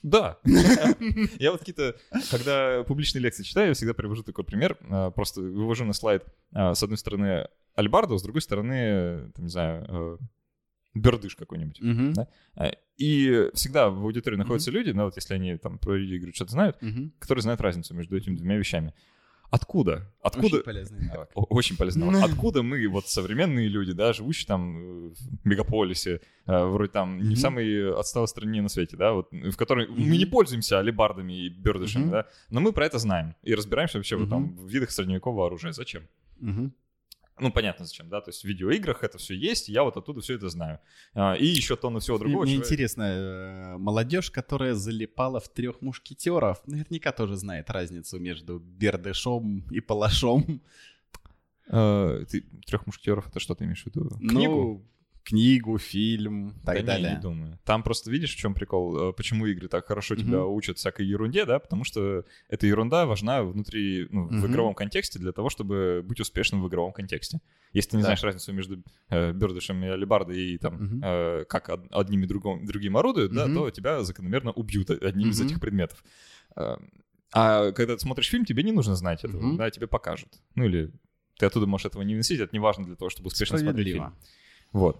Да. Я вот какие-то, когда публичные лекции читаю, я всегда привожу такой пример. А, просто вывожу на слайд, а, с одной стороны, альбарду, с другой стороны, там, не знаю, э, бердыш какой-нибудь. Uh-huh. Да? А, и всегда в аудитории находятся uh-huh. люди, ну вот если они там про видеоигры что-то знают, uh-huh. которые знают разницу между этими двумя вещами. Откуда? Откуда? Очень полезный навык. Очень полезный навык. Откуда мы, вот современные люди, да, живущие там э, в мегаполисе, э, вроде там не в самой отсталой стране на свете, да, вот, в которой мы не пользуемся алибардами и бердышами, да, но мы про это знаем и разбираемся вообще вот там в видах средневекового оружия. Зачем? Ну, понятно зачем, да, то есть в видеоиграх это все есть, я вот оттуда все это знаю. А, и еще тонну всего другого. Мне чего... интересно, э, молодежь, которая залипала в трех мушкетеров, наверняка тоже знает разницу между Бердышом и Палашом. А, ты трех мушкетеров это что ты имеешь в виду? Ну, Книгу? фильм, так да далее. Не, не думаю. Там просто видишь, в чем прикол, э, почему игры так хорошо mm-hmm. тебя учат всякой ерунде, да, потому что эта ерунда важна внутри, ну, mm-hmm. в игровом контексте для того, чтобы быть успешным в игровом контексте. Если ты не да. знаешь разницу между э, Бердышем и Алибардой и там, mm-hmm. э, как од- одним и другом, другим орудуют, mm-hmm. да, то тебя закономерно убьют одним mm-hmm. из этих предметов. Э, а когда ты смотришь фильм, тебе не нужно знать этого, mm-hmm. да, тебе покажут. Ну или ты оттуда можешь этого не выносить, это не важно для того, чтобы успешно смотреть фильм. Вот.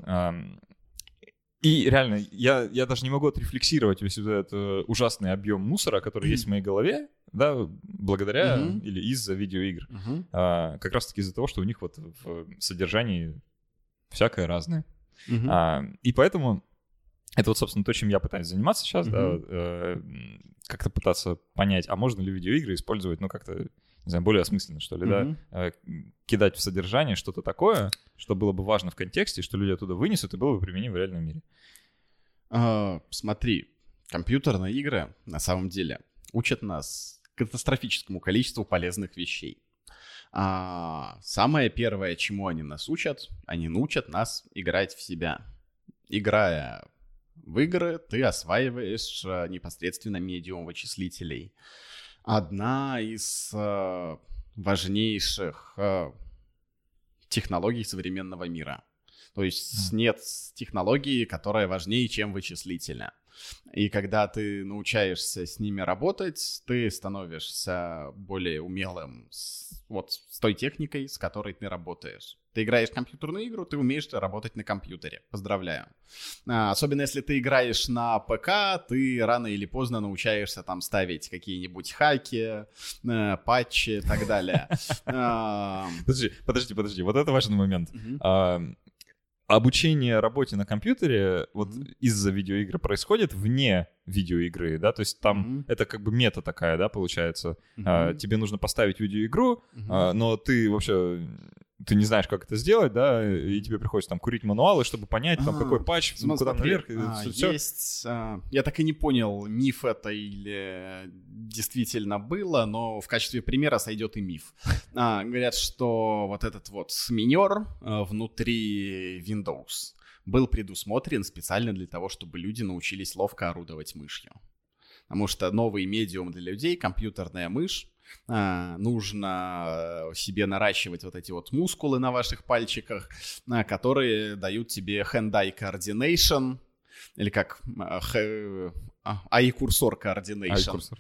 И реально, я, я даже не могу отрефлексировать весь этот э, ужасный объем мусора, который есть в моей голове, да, благодаря или из-за видеоигр. А, как раз-таки из-за того, что у них вот в содержании всякое разное. А, и поэтому это вот, собственно, то, чем я пытаюсь заниматься сейчас, да, э, как-то пытаться понять, а можно ли видеоигры использовать, ну, как-то не знаю, более осмысленно, что ли, mm-hmm. да, кидать в содержание что-то такое, что было бы важно в контексте, что люди оттуда вынесут и было бы применимо в реальном мире. А, смотри, компьютерные игры на самом деле учат нас катастрофическому количеству полезных вещей. А, самое первое, чему они нас учат, они научат нас играть в себя. Играя в игры, ты осваиваешь а, непосредственно медиум вычислителей одна из э, важнейших э, технологий современного мира. То есть нет технологии, которая важнее, чем вычислительная. И когда ты научаешься с ними работать, ты становишься более умелым с, вот, с той техникой, с которой ты работаешь. Ты играешь в компьютерную игру, ты умеешь работать на компьютере. Поздравляю. А, особенно если ты играешь на ПК, ты рано или поздно научаешься там ставить какие-нибудь хаки, э, патчи и так далее. Подожди, подожди, подожди. Вот это важный момент обучение работе на компьютере вот mm-hmm. из-за видеоигры происходит вне видеоигры, да, то есть там mm-hmm. это как бы мета такая, да, получается. Mm-hmm. А, тебе нужно поставить видеоигру, mm-hmm. а, но ты вообще ты не знаешь, как это сделать, да, и тебе приходится там курить мануалы, чтобы понять, там, а, какой патч, ну, куда наверх, а, все. Есть, а, я так и не понял, миф это или действительно было, но в качестве примера сойдет и миф. А, говорят, что вот этот вот минер внутри Windows был предусмотрен специально для того, чтобы люди научились ловко орудовать мышью. Потому что новый медиум для людей, компьютерная мышь, нужно э, себе наращивать вот эти вот мускулы на ваших пальчиках, а, которые дают тебе hand-eye coordination, или как ай-курсор coordination.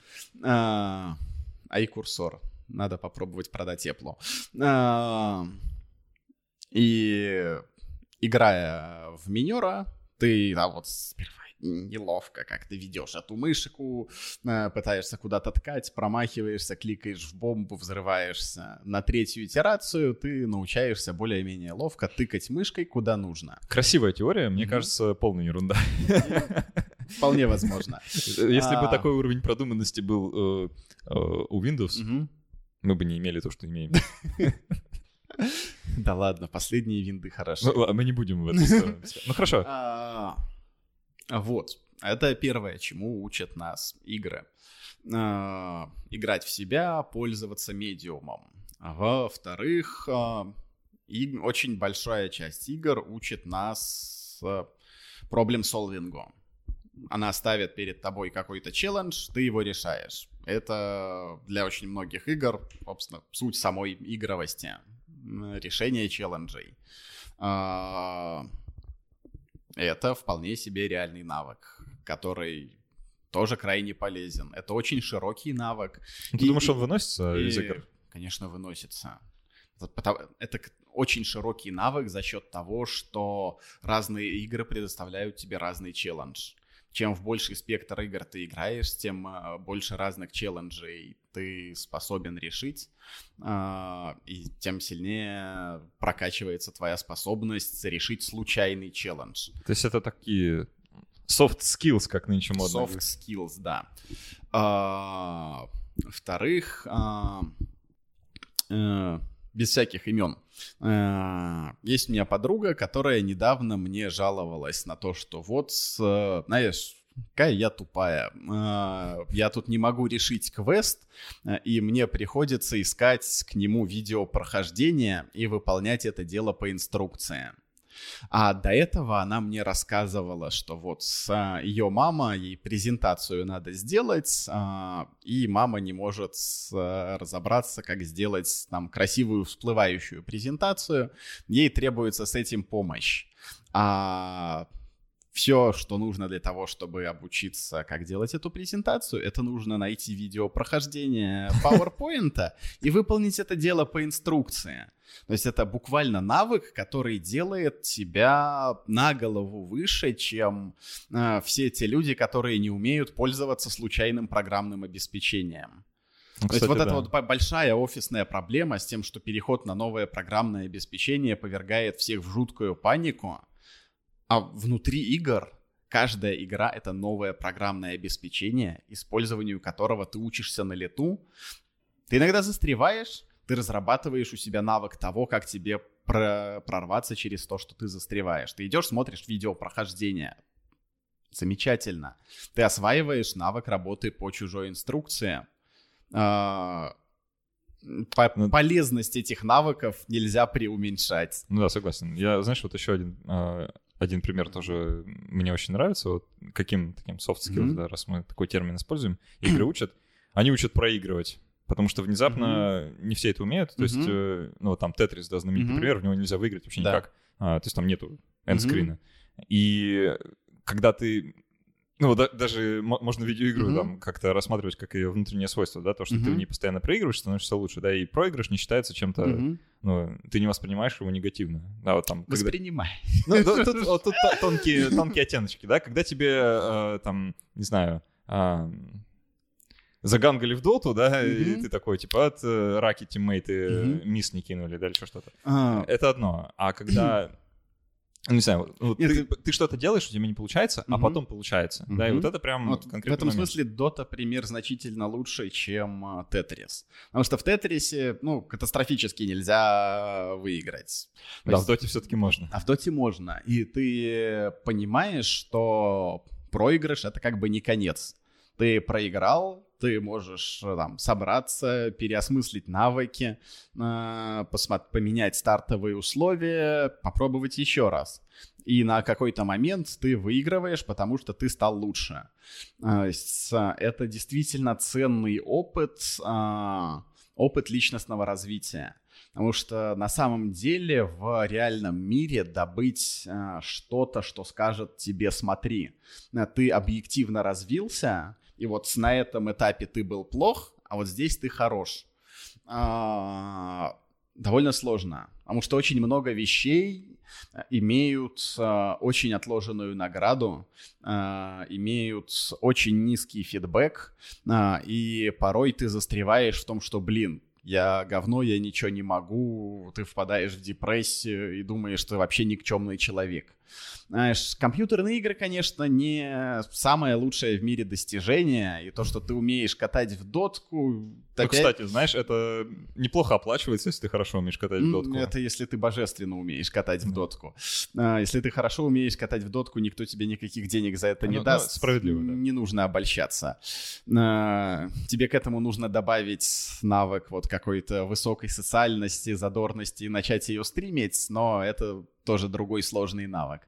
Ай-курсор. Надо попробовать продать Apple. И играя в минера, ты да, вот сперва неловко, как ты ведешь эту мышку, э, пытаешься куда-то ткать, промахиваешься, кликаешь в бомбу, взрываешься. На третью итерацию ты научаешься более-менее ловко тыкать мышкой куда нужно. Красивая теория, мне mm-hmm. кажется, полная ерунда. Вполне возможно. Если бы а. такой уровень продуманности был э, э, у Windows, мы бы не имели то, что имеем. Да ладно, последние винды хорошо. Ну, мы не будем в эту сторону. Ну хорошо. А, вот. Это первое, чему учат нас игры. А, играть в себя, пользоваться медиумом. Во-вторых, а, очень большая часть игр учит нас проблем-солвингу. Она ставит перед тобой какой-то челлендж, ты его решаешь. Это для очень многих игр, собственно, суть самой игровости решение челленджей. Это вполне себе реальный навык, который тоже крайне полезен. Это очень широкий навык. Ты и, думаешь, он выносится и, из игр? Конечно, выносится. Это очень широкий навык за счет того, что разные игры предоставляют тебе разный челлендж чем в больший спектр игр ты играешь, тем э, больше разных челленджей ты способен решить, э, и тем сильнее прокачивается твоя способность решить случайный челлендж. То есть это такие soft skills, как нынче модно. Soft skills, да. А, вторых, а, э, без всяких имен. Э, есть у меня подруга, которая недавно мне жаловалась на то, что вот, знаешь, какая я тупая. Э, я тут не могу решить квест, э, и мне приходится искать к нему видео прохождения и выполнять это дело по инструкции. А до этого она мне рассказывала, что вот с а, ее мама, ей презентацию надо сделать, а, и мама не может а, разобраться, как сделать там красивую всплывающую презентацию. Ей требуется с этим помощь. А все, что нужно для того, чтобы обучиться, как делать эту презентацию, это нужно найти видео прохождения PowerPoint и выполнить это дело по инструкции. То есть это буквально навык, который делает тебя на голову выше, чем э, все те люди, которые не умеют пользоваться случайным программным обеспечением. Ну, То есть вот да. эта вот большая офисная проблема с тем, что переход на новое программное обеспечение повергает всех в жуткую панику, а внутри игр каждая игра — это новое программное обеспечение, использованию которого ты учишься на лету. Ты иногда застреваешь, ты разрабатываешь у себя навык того, как тебе про прорваться через то, что ты застреваешь. Ты идешь, смотришь видео прохождения. Замечательно. Ты осваиваешь навык работы по чужой инструкции. А, по ну, полезность этих навыков нельзя преуменьшать. Ну да, согласен. Я, знаешь, вот еще один, а, один пример тоже мне очень нравится. Вот каким таким soft skills, mm-hmm. да, раз мы такой термин используем, игры учат. Они учат проигрывать. Потому что внезапно mm-hmm. не все это умеют. То mm-hmm. есть, э, ну, там Тетрис, да, знаменитый mm-hmm. пример, в него нельзя выиграть вообще да. никак. А, то есть там нету эндскрина. Mm-hmm. И когда ты ну, да, даже можно видеоигру mm-hmm. там как-то рассматривать как ее внутреннее свойство, да, то, что mm-hmm. ты в ней постоянно проигрываешь, становишься лучше, да, и проигрыш не считается чем-то, mm-hmm. ну, ты не воспринимаешь его негативно, да, вот там. Воспринимай. Ну, тут, вот, тут тонкие, тонкие оттеночки, да, когда тебе, э, там, не знаю, загангали в доту, да, mm-hmm. и ты такой, типа, от э, раки тиммейты mm-hmm. мисс не кинули, да, или что-то. А. Это одно. А когда ну, не знаю, вот Нет, ты, ты... ты что-то делаешь, у тебя не получается, угу. а потом получается. Угу. Да, и вот это прям вот конкретно. В этом момент. смысле Дота пример значительно лучше, чем Тетрис. Потому что в Тетрисе, ну, катастрофически нельзя выиграть. То да, есть... в Доте все-таки можно. А в Доте можно. И ты понимаешь, что проигрыш это как бы не конец. Ты проиграл, ты можешь э, там собраться, переосмыслить навыки, э, поменять стартовые условия, попробовать еще раз. И на какой-то момент ты выигрываешь, потому что ты стал лучше. Э, это действительно ценный опыт, опыт личностного развития. Потому что на самом деле в реальном мире добыть что-то, что скажет тебе «смотри, ты объективно развился, и вот на этом этапе ты был плох, а вот здесь ты хорош. А, довольно сложно, потому что очень много вещей э, имеют а, очень отложенную награду, а, имеют очень низкий фидбэк, а, и порой ты застреваешь в том, что, блин, я говно, я ничего не могу, ты впадаешь в депрессию и думаешь, что вообще никчемный человек. Знаешь, компьютерные игры, конечно, не самое лучшее в мире достижение, и то, что ты умеешь катать в дотку... Ну, опять... кстати, знаешь, это неплохо оплачивается, если ты хорошо умеешь катать в дотку. Это если ты божественно умеешь катать в дотку. А, если ты хорошо умеешь катать в дотку, никто тебе никаких денег за это не ну, даст. Справедливо, да. Не нужно обольщаться. А, тебе к этому нужно добавить навык вот какой-то высокой социальности, задорности и начать ее стримить, но это тоже другой сложный навык.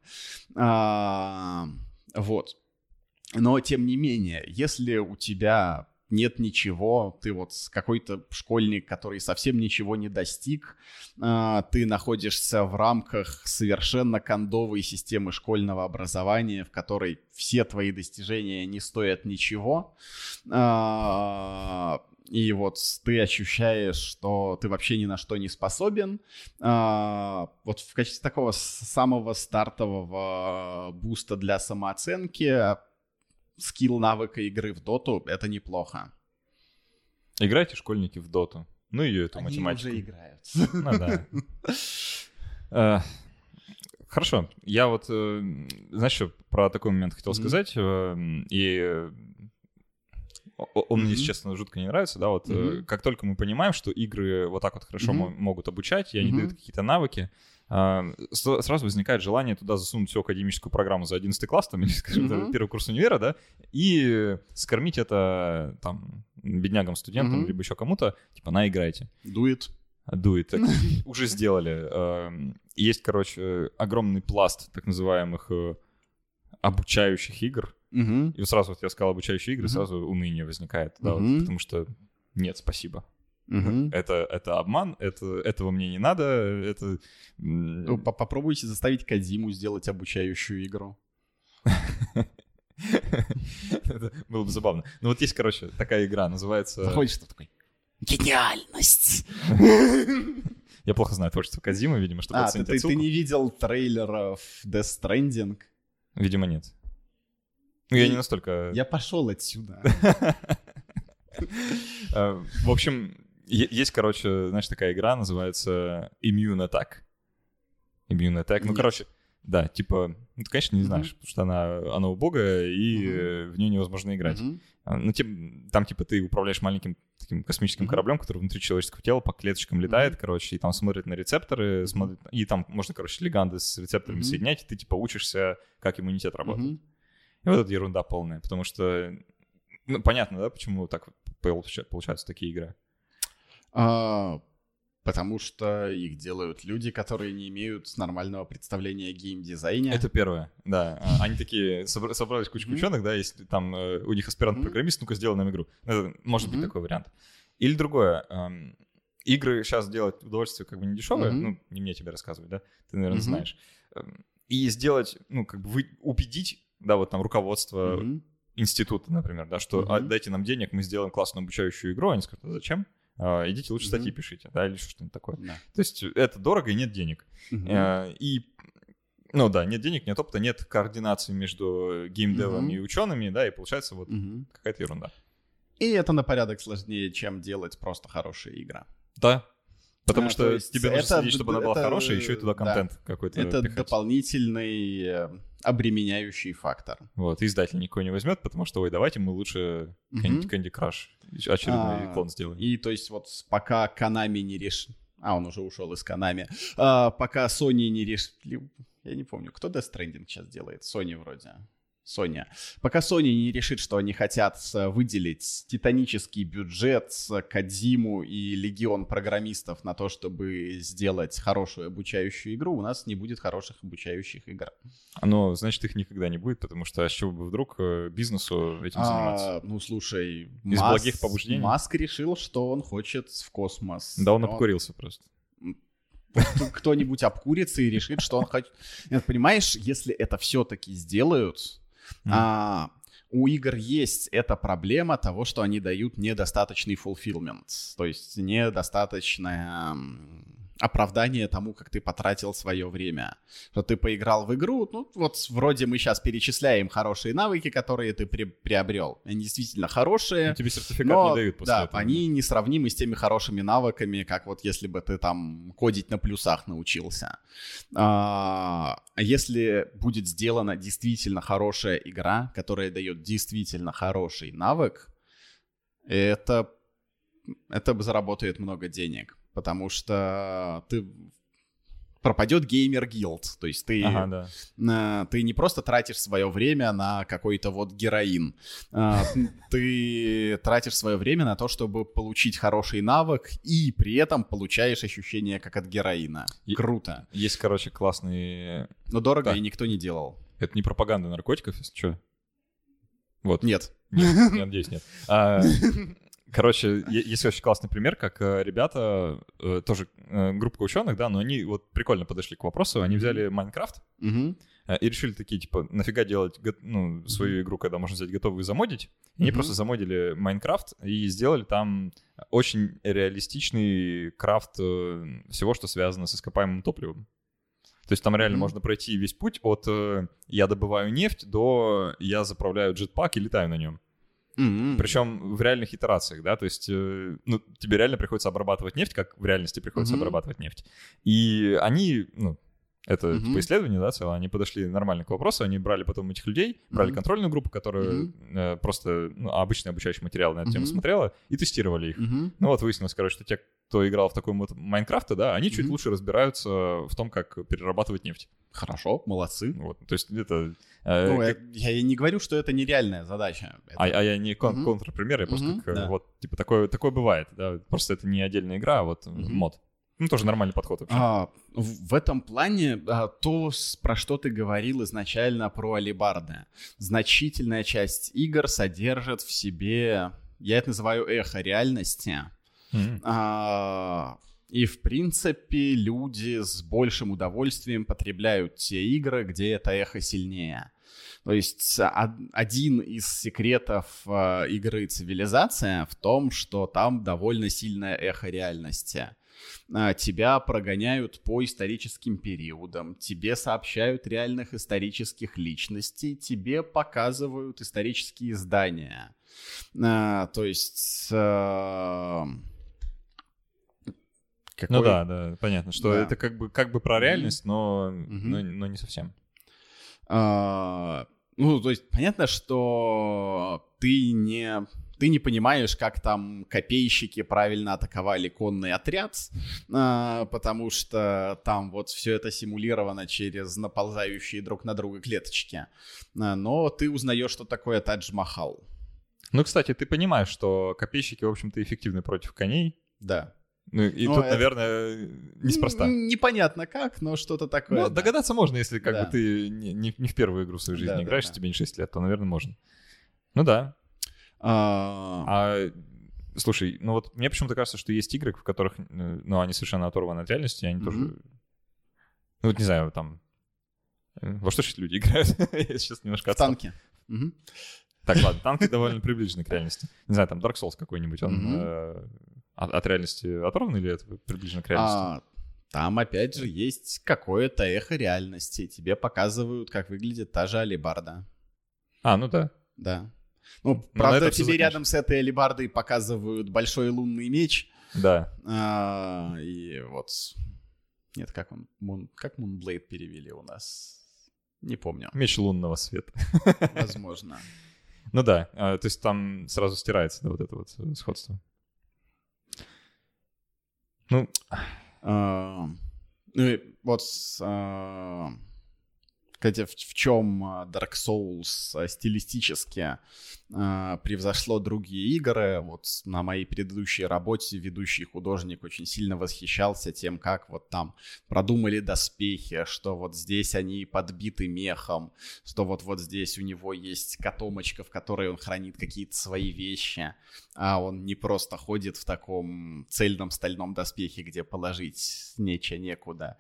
А, вот. Но, тем не менее, если у тебя нет ничего, ты вот какой-то школьник, который совсем ничего не достиг, а, ты находишься в рамках совершенно кондовой системы школьного образования, в которой все твои достижения не стоят ничего, а, и вот ты ощущаешь, что ты вообще ни на что не способен. А, вот в качестве такого самого стартового буста для самооценки скилл навыка игры в доту — это неплохо. Играйте, школьники, в доту. Ну и эту Они математику. уже играют. Ну да. Э, хорошо. Я вот, э, знаешь, что про такой момент хотел сказать. Э, и он mm-hmm. мне, честно, жутко не нравится, да, вот mm-hmm. как только мы понимаем, что игры вот так вот хорошо mm-hmm. могут обучать, и они mm-hmm. дают какие-то навыки, а, сразу возникает желание туда засунуть всю академическую программу за 11 класс, там, или, скажем, mm-hmm. первый курс универа, да, и скормить это, там, беднягам, студентам, mm-hmm. либо еще кому-то, типа, на, играйте. Дует. Дует. Уже сделали. Есть, короче, огромный пласт так называемых э, обучающих игр, Угу. И сразу вот я сказал обучающие игры, угу. сразу уныние возникает, да, угу. вот, потому что нет, спасибо. Угу. Это, это обман, это, этого мне не надо, это... Ну, попробуйте заставить Кадиму сделать обучающую игру. Это было бы забавно. Ну вот есть, короче, такая игра, называется... Заходишь, что такой? Гениальность! Я плохо знаю творчество Казима, видимо, чтобы а, оценить ты, ты не видел трейлеров Death Stranding? Видимо, нет. Ну, я не настолько... Я пошел отсюда. А, в общем, есть, короче, знаешь, такая игра, называется Immune Attack. Immune Attack. Ну, короче, да, типа, ну, ты, конечно, не знаешь, потому что она, она убогая, и в нее невозможно играть. А, ну, там, типа, ты управляешь маленьким таким космическим кораблем, который внутри человеческого тела по клеточкам летает, короче, и там смотрит на рецепторы, смотрит, и там можно, короче, леганды с рецепторами соединять, и ты, типа, учишься, как иммунитет работает. И вот это ерунда полная, потому что, ну, понятно, да, почему так получаются такие игры? А, потому что их делают люди, которые не имеют нормального представления о геймдизайне. Это первое, да. А, они такие, собрались кучку ученых, да, если там э, у них аспирант-программист, ну-ка сделай нам игру. Это может быть такой вариант. Или другое, игры сейчас делать удовольствие как бы не дешевое, ну, не мне тебе рассказывать, да, ты, наверное, знаешь. Эм, и сделать, ну, как бы убедить да, вот там руководство mm-hmm. института, например, да, что mm-hmm. дайте нам денег, мы сделаем классную обучающую игру, они скажут, а зачем? А, идите лучше mm-hmm. статьи пишите, да, или что-нибудь такое. Yeah. То есть это дорого и нет денег. Mm-hmm. А, и ну да, нет денег, нет опыта, нет координации между геймдевом mm-hmm. и учеными, да, и получается вот mm-hmm. какая-то ерунда. И это на порядок сложнее, чем делать просто хорошая игра. Да, Потому а, что тебе нужно следить, чтобы она была хорошая, еще и туда контент да. какой-то Это пихать. дополнительный э, обременяющий фактор. Вот, издатель никого не возьмет, потому что, ой, давайте мы лучше Candy, Candy Crush очередной а, клон сделаем. И то есть вот пока Konami не решит... А, он уже ушел из Konami. А, пока Sony не решили... Я не помню, кто Death Stranding сейчас делает? Sony вроде. Sony. Пока Sony не решит, что они хотят э, выделить титанический бюджет, Кадзиму и легион программистов на то, чтобы сделать хорошую обучающую игру, у нас не будет хороших обучающих игр. Ну, значит, их никогда не будет, потому что а с чего бы вдруг э, бизнесу этим заниматься? А, ну, слушай, Из Маск, благих побуждений? Маск решил, что он хочет в космос. Да, он обкурился просто. Кто-нибудь обкурится и решит, что он хочет... Нет, понимаешь, если это все-таки сделают, Мгм. а, у игр есть эта проблема того, что они дают недостаточный fulfillment, то есть недостаточное оправдание тому, как ты потратил свое время. Что ты поиграл в игру, ну вот вроде мы сейчас перечисляем хорошие навыки, которые ты при- приобрел. Они действительно хорошие. Ну, тебе сертификат Но, не дают после да, этого. они несравнимы с теми хорошими навыками, как вот если бы ты там кодить на плюсах научился. А если будет сделана действительно хорошая игра, которая дает действительно хороший навык, это, это заработает много денег, потому что ты пропадет геймер гилд, то есть ты Ага, да. на- ты не просто тратишь свое время на какой-то вот героин. А, Ты тратишь свое время на то, чтобы получить хороший навык, и при этом получаешь ощущение как от героина. Круто. Есть, короче, классный... Но дорого Да. и никто не делал. Это не пропаганда наркотиков, если что. Вот. Нет. Нет, я надеюсь, нет. А, Короче, есть очень классный пример, как э, ребята, э, тоже э, группа ученых, да, но они вот прикольно подошли к вопросу. Они взяли Майнкрафт э, и решили такие, типа, нафига делать ну, свою игру, когда можно взять готовую и замодить. И они Мгм. просто замодили Майнкрафт и сделали там очень реалистичный крафт всего, что связано с ископаемым топливом. То есть там реально Мгм. можно пройти весь путь от э, я добываю нефть до я заправляю джетпак и летаю на нем. Мгм. Причем в реальных итерациях, да, то есть, э, ну, тебе реально приходится обрабатывать нефть, как в реальности приходится Мгм. обрабатывать нефть. И они, ну, это Мгм. типа исследование, да, целое, они подошли нормально к вопросу, они брали потом этих людей, брали Мгм. контрольную группу, которая Мгм. э, просто, ну, обычный обучающий материал на эту тему Мгм. смотрела, и тестировали их. Мгм. Ну вот выяснилось, короче, что те, кто играл в такой вот Майнкрафт, да, они чуть Мгм. лучше разбираются в том, как перерабатывать нефть. Хорошо, молодцы. Вот, то есть это... э, Ну, как- я, я и не говорю, что это нереальная задача. Это- А, а я не кон- Мгм. контрпример, я просто Мгм, как, э, да. вот, типа, такое, такое бывает, да, просто это не отдельная игра, а вот э, Мгм. мод. Ну, тоже нормальный подход вообще. А, в этом плане а, то, про что ты говорил изначально про алибарды. Значительная часть игр содержит в себе, я это называю эхо реальности. Мгм. А, и, в принципе, люди с большим удовольствием потребляют те игры, где это эхо сильнее. То есть а, один из секретов а, игры «Цивилизация» в том, что там довольно сильное эхо реальности. А, Тебя прогоняют по историческим периодам, тебе сообщают реальных исторических личностей, тебе показывают исторические здания. А, То есть... а, Ну какой- да, да, понятно, что Да. это как бы, как бы про реальность, но, Мгм. но, но не совсем. А, ну, то есть понятно, что ты не ты не понимаешь, как там копейщики правильно атаковали конный отряд, а, потому что там вот все это симулировано через наползающие друг на друга клеточки. А, но ты узнаешь, что такое Тадж-Махал. Ну, кстати, ты понимаешь, что копейщики, в общем-то, эффективны против коней. Да. Ну, и Ну, тут, это- наверное, неспроста. Непонятно как, но что-то такое. Ну, да. догадаться можно, если как Да. бы ты не, не- не в первую игру в своей жизни Да, да, играешь, да. тебе не 6 лет, то, наверное, можно. Ну да. А, А, слушай, ну вот мне почему-то кажется, что есть игры, в которых, э, ну, они совершенно оторваны от реальности, они Мгм. тоже... Ну, вот не знаю, там... э, Во что сейчас люди играют? Я сейчас немножко в отстал. танке. Мгм. Так, ладно, танки довольно приближены к реальности. Не знаю, там Dark Souls какой-нибудь, он э, от, от реальности оторван или это приближено к реальности? А, там, опять же, есть какое-то эхо реальности. Тебе показывают, как выглядит та же алибарда. А, ну да. Да. Ну, на правда, тебе рядом с этой алибардой показывают большой лунный меч. Да. А, и вот... Нет, как он... Мун- Как Мунблейд перевели у нас? Не помню. Меч лунного света. Возможно. Ну да, а, то есть там сразу стирается да, вот это вот сходство. Ну, А, Ну и вот... а, Хотя в, в чем Dark Souls стилистически превзошло другие игры. Вот на моей предыдущей работе ведущий художник очень сильно восхищался тем, как вот там продумали доспехи, что вот здесь они подбиты мехом, что вот вот здесь у него есть котомочка, в которой он хранит какие-то свои вещи, а он не просто ходит в таком цельном стальном доспехе, где положить нечего некуда.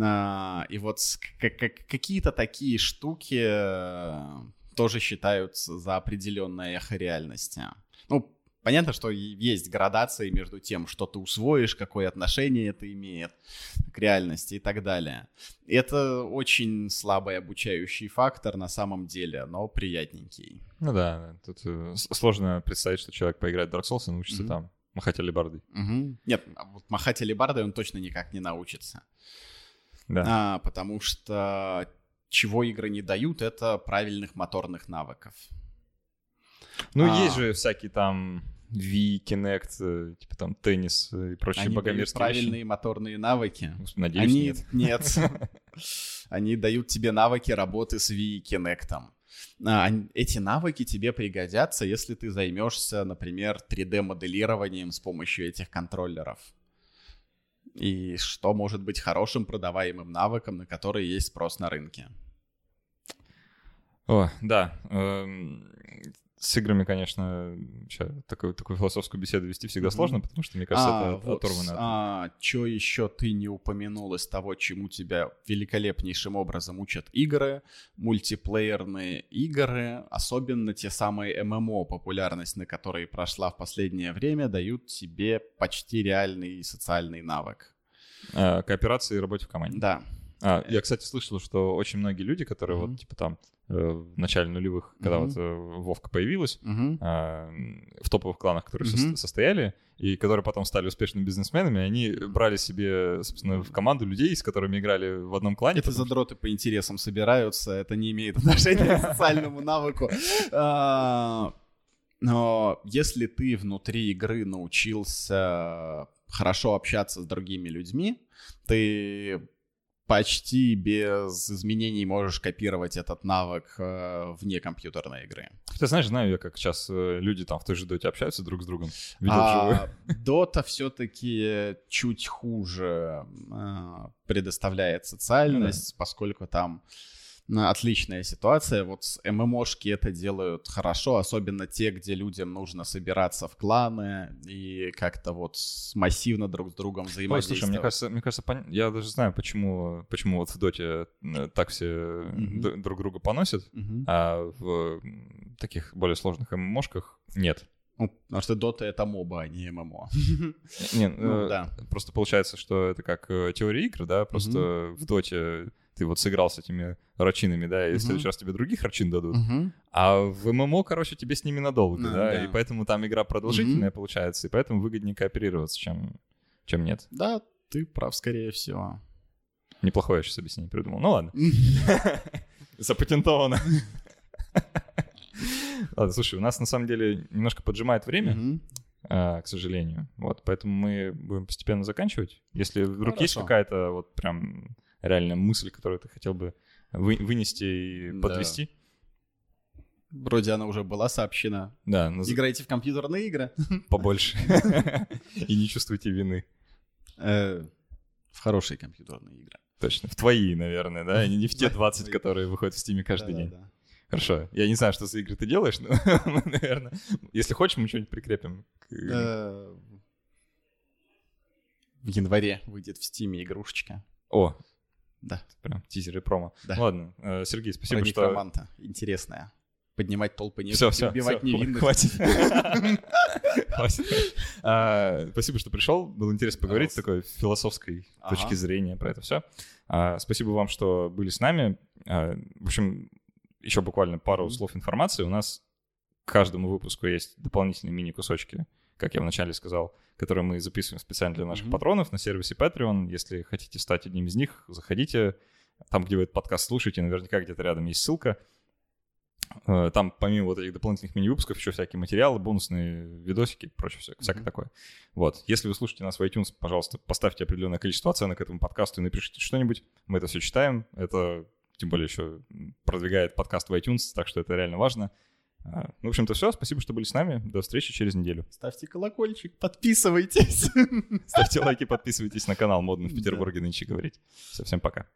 А, и вот какие-то такие штуки э, тоже считаются за определенное эхо реальности. Ну, понятно, что есть градации между тем, что ты усвоишь, какое отношение это имеет к реальности и так далее. Это очень слабый обучающий фактор на самом деле, но приятненький. Ну да, тут э, сложно представить, что человек поиграет в Dark Souls и научится mm-hmm. там махать алебардой. Угу. Нет, а вот махать алебардой он точно никак не научится. Да. А, потому что чего игры не дают, это правильных моторных навыков. Ну, а... есть же всякие там Wii, Kinect, э, типа там теннис и прочие Они богомерзкие правильные вещи. моторные навыки. Надеюсь, Они... нет. Нет. Они дают тебе навыки работы с Wii и Kinect. А, эти навыки тебе пригодятся, если ты займешься, например, 3D-моделированием с помощью этих контроллеров и что может быть хорошим продаваемым навыком, на который есть спрос на рынке. О, да. С играми, конечно, такую, такую философскую беседу вести всегда сложно, потому что, мне кажется, а, это вот, оторвано. А, что еще ты не упомянул из того, чему тебя великолепнейшим образом учат игры, мультиплеерные игры, особенно те самые ММО, популярность на которые прошла в последнее время, дают тебе почти реальный социальный навык. А, кооперации и работе в команде. Да. А, я, кстати, слышал, что очень многие люди, которые mm-hmm. вот, типа, там, в начале нулевых, когда mm-hmm. вот э, Вовка появилась, mm-hmm. в топовых кланах, которые mm-hmm. состояли, и которые потом стали успешными бизнесменами, они брали себе, собственно, в команду людей, с которыми играли в одном клане. Это потому... задроты по интересам собираются, это не имеет отношения к социальному навыку. А, но если ты внутри игры научился хорошо общаться с другими людьми, ты почти без изменений можешь копировать этот навык э, вне компьютерной игры. Ты знаешь, знаю я, как сейчас э, люди там в той же доте общаются друг с другом. А, дота все-таки чуть хуже э, предоставляет социальность, ну, да. поскольку там отличная ситуация. Вот с ММОшки это делают хорошо, особенно те, где людям нужно собираться в кланы и как-то вот массивно друг с другом взаимодействовать. Ой, слушай, мне кажется, мне кажется, пон... я даже знаю, почему, почему вот в доте э, так все mm-hmm. друг друга поносят, mm-hmm. а в таких более сложных ММОшках нет. Ну, потому что Dota — это моба, а не ММО. Не, ну, э, да. Просто получается, что это как э, теория игр, да, просто в Доте ты вот сыграл с этими рачинами, да, и в следующий раз тебе других рачин дадут. А в ММО, короче, тебе с ними надолго, да, да, и поэтому там игра продолжительная получается, и поэтому выгоднее кооперироваться, чем, чем нет. Да, ты прав, скорее всего. Неплохое сейчас объяснение придумал. Ну ладно. Запатентовано. Ладно, слушай, у нас на самом деле немножко поджимает время, а, к сожалению. Вот, поэтому мы будем постепенно заканчивать. Если вдруг есть какая-то вот прям реальная мысль, которую ты хотел бы вы, вынести и подвести? Вроде она уже была сообщена. Да. Наз... Играйте в компьютерные игры. Побольше. И не чувствуйте вины. Э, в хорошие компьютерные игры. Точно. В твои, наверное, да? Не в те 20, которые выходят в Стиме каждый день. Хорошо. Я не знаю, что за игры ты делаешь, но, наверное, если хочешь, мы что-нибудь прикрепим. Э, в январе выйдет в Стиме игрушечка. О, да. Прям тизеры промо. Да. Ладно, э, Сергей, спасибо, Про что... некроманта. Интересная. Поднимать толпы, не все, все, убивать все, невинных. Хватит. А, спасибо, что пришел. Было интересно поговорить с такой философской точки зрения про это все. А, спасибо вам, что были с нами. А, в общем, еще буквально пару слов информации. У нас к каждому выпуску есть дополнительные мини-кусочки, как я вначале сказал, которые мы записываем специально для наших mm-hmm. патронов на сервисе Patreon. Если хотите стать одним из них, заходите. Там, где вы этот подкаст слушаете, наверняка где-то рядом есть ссылка. Э, там помимо вот этих дополнительных мини-выпусков еще всякие материалы, бонусные видосики и прочее, всякое, mm-hmm. всякое такое. Вот. Если вы слушаете нас в iTunes, пожалуйста, поставьте определенное количество оценок этому подкасту и напишите что-нибудь. Мы это все читаем. Это тем более еще продвигает подкаст в iTunes, так что это реально важно. А, ну, в общем-то, все. Спасибо, что были с нами. До встречи через неделю. Ставьте колокольчик, подписывайтесь. Ставьте лайки, подписывайтесь на канал «Модно в Петербурге нынче говорить». Все, всем пока.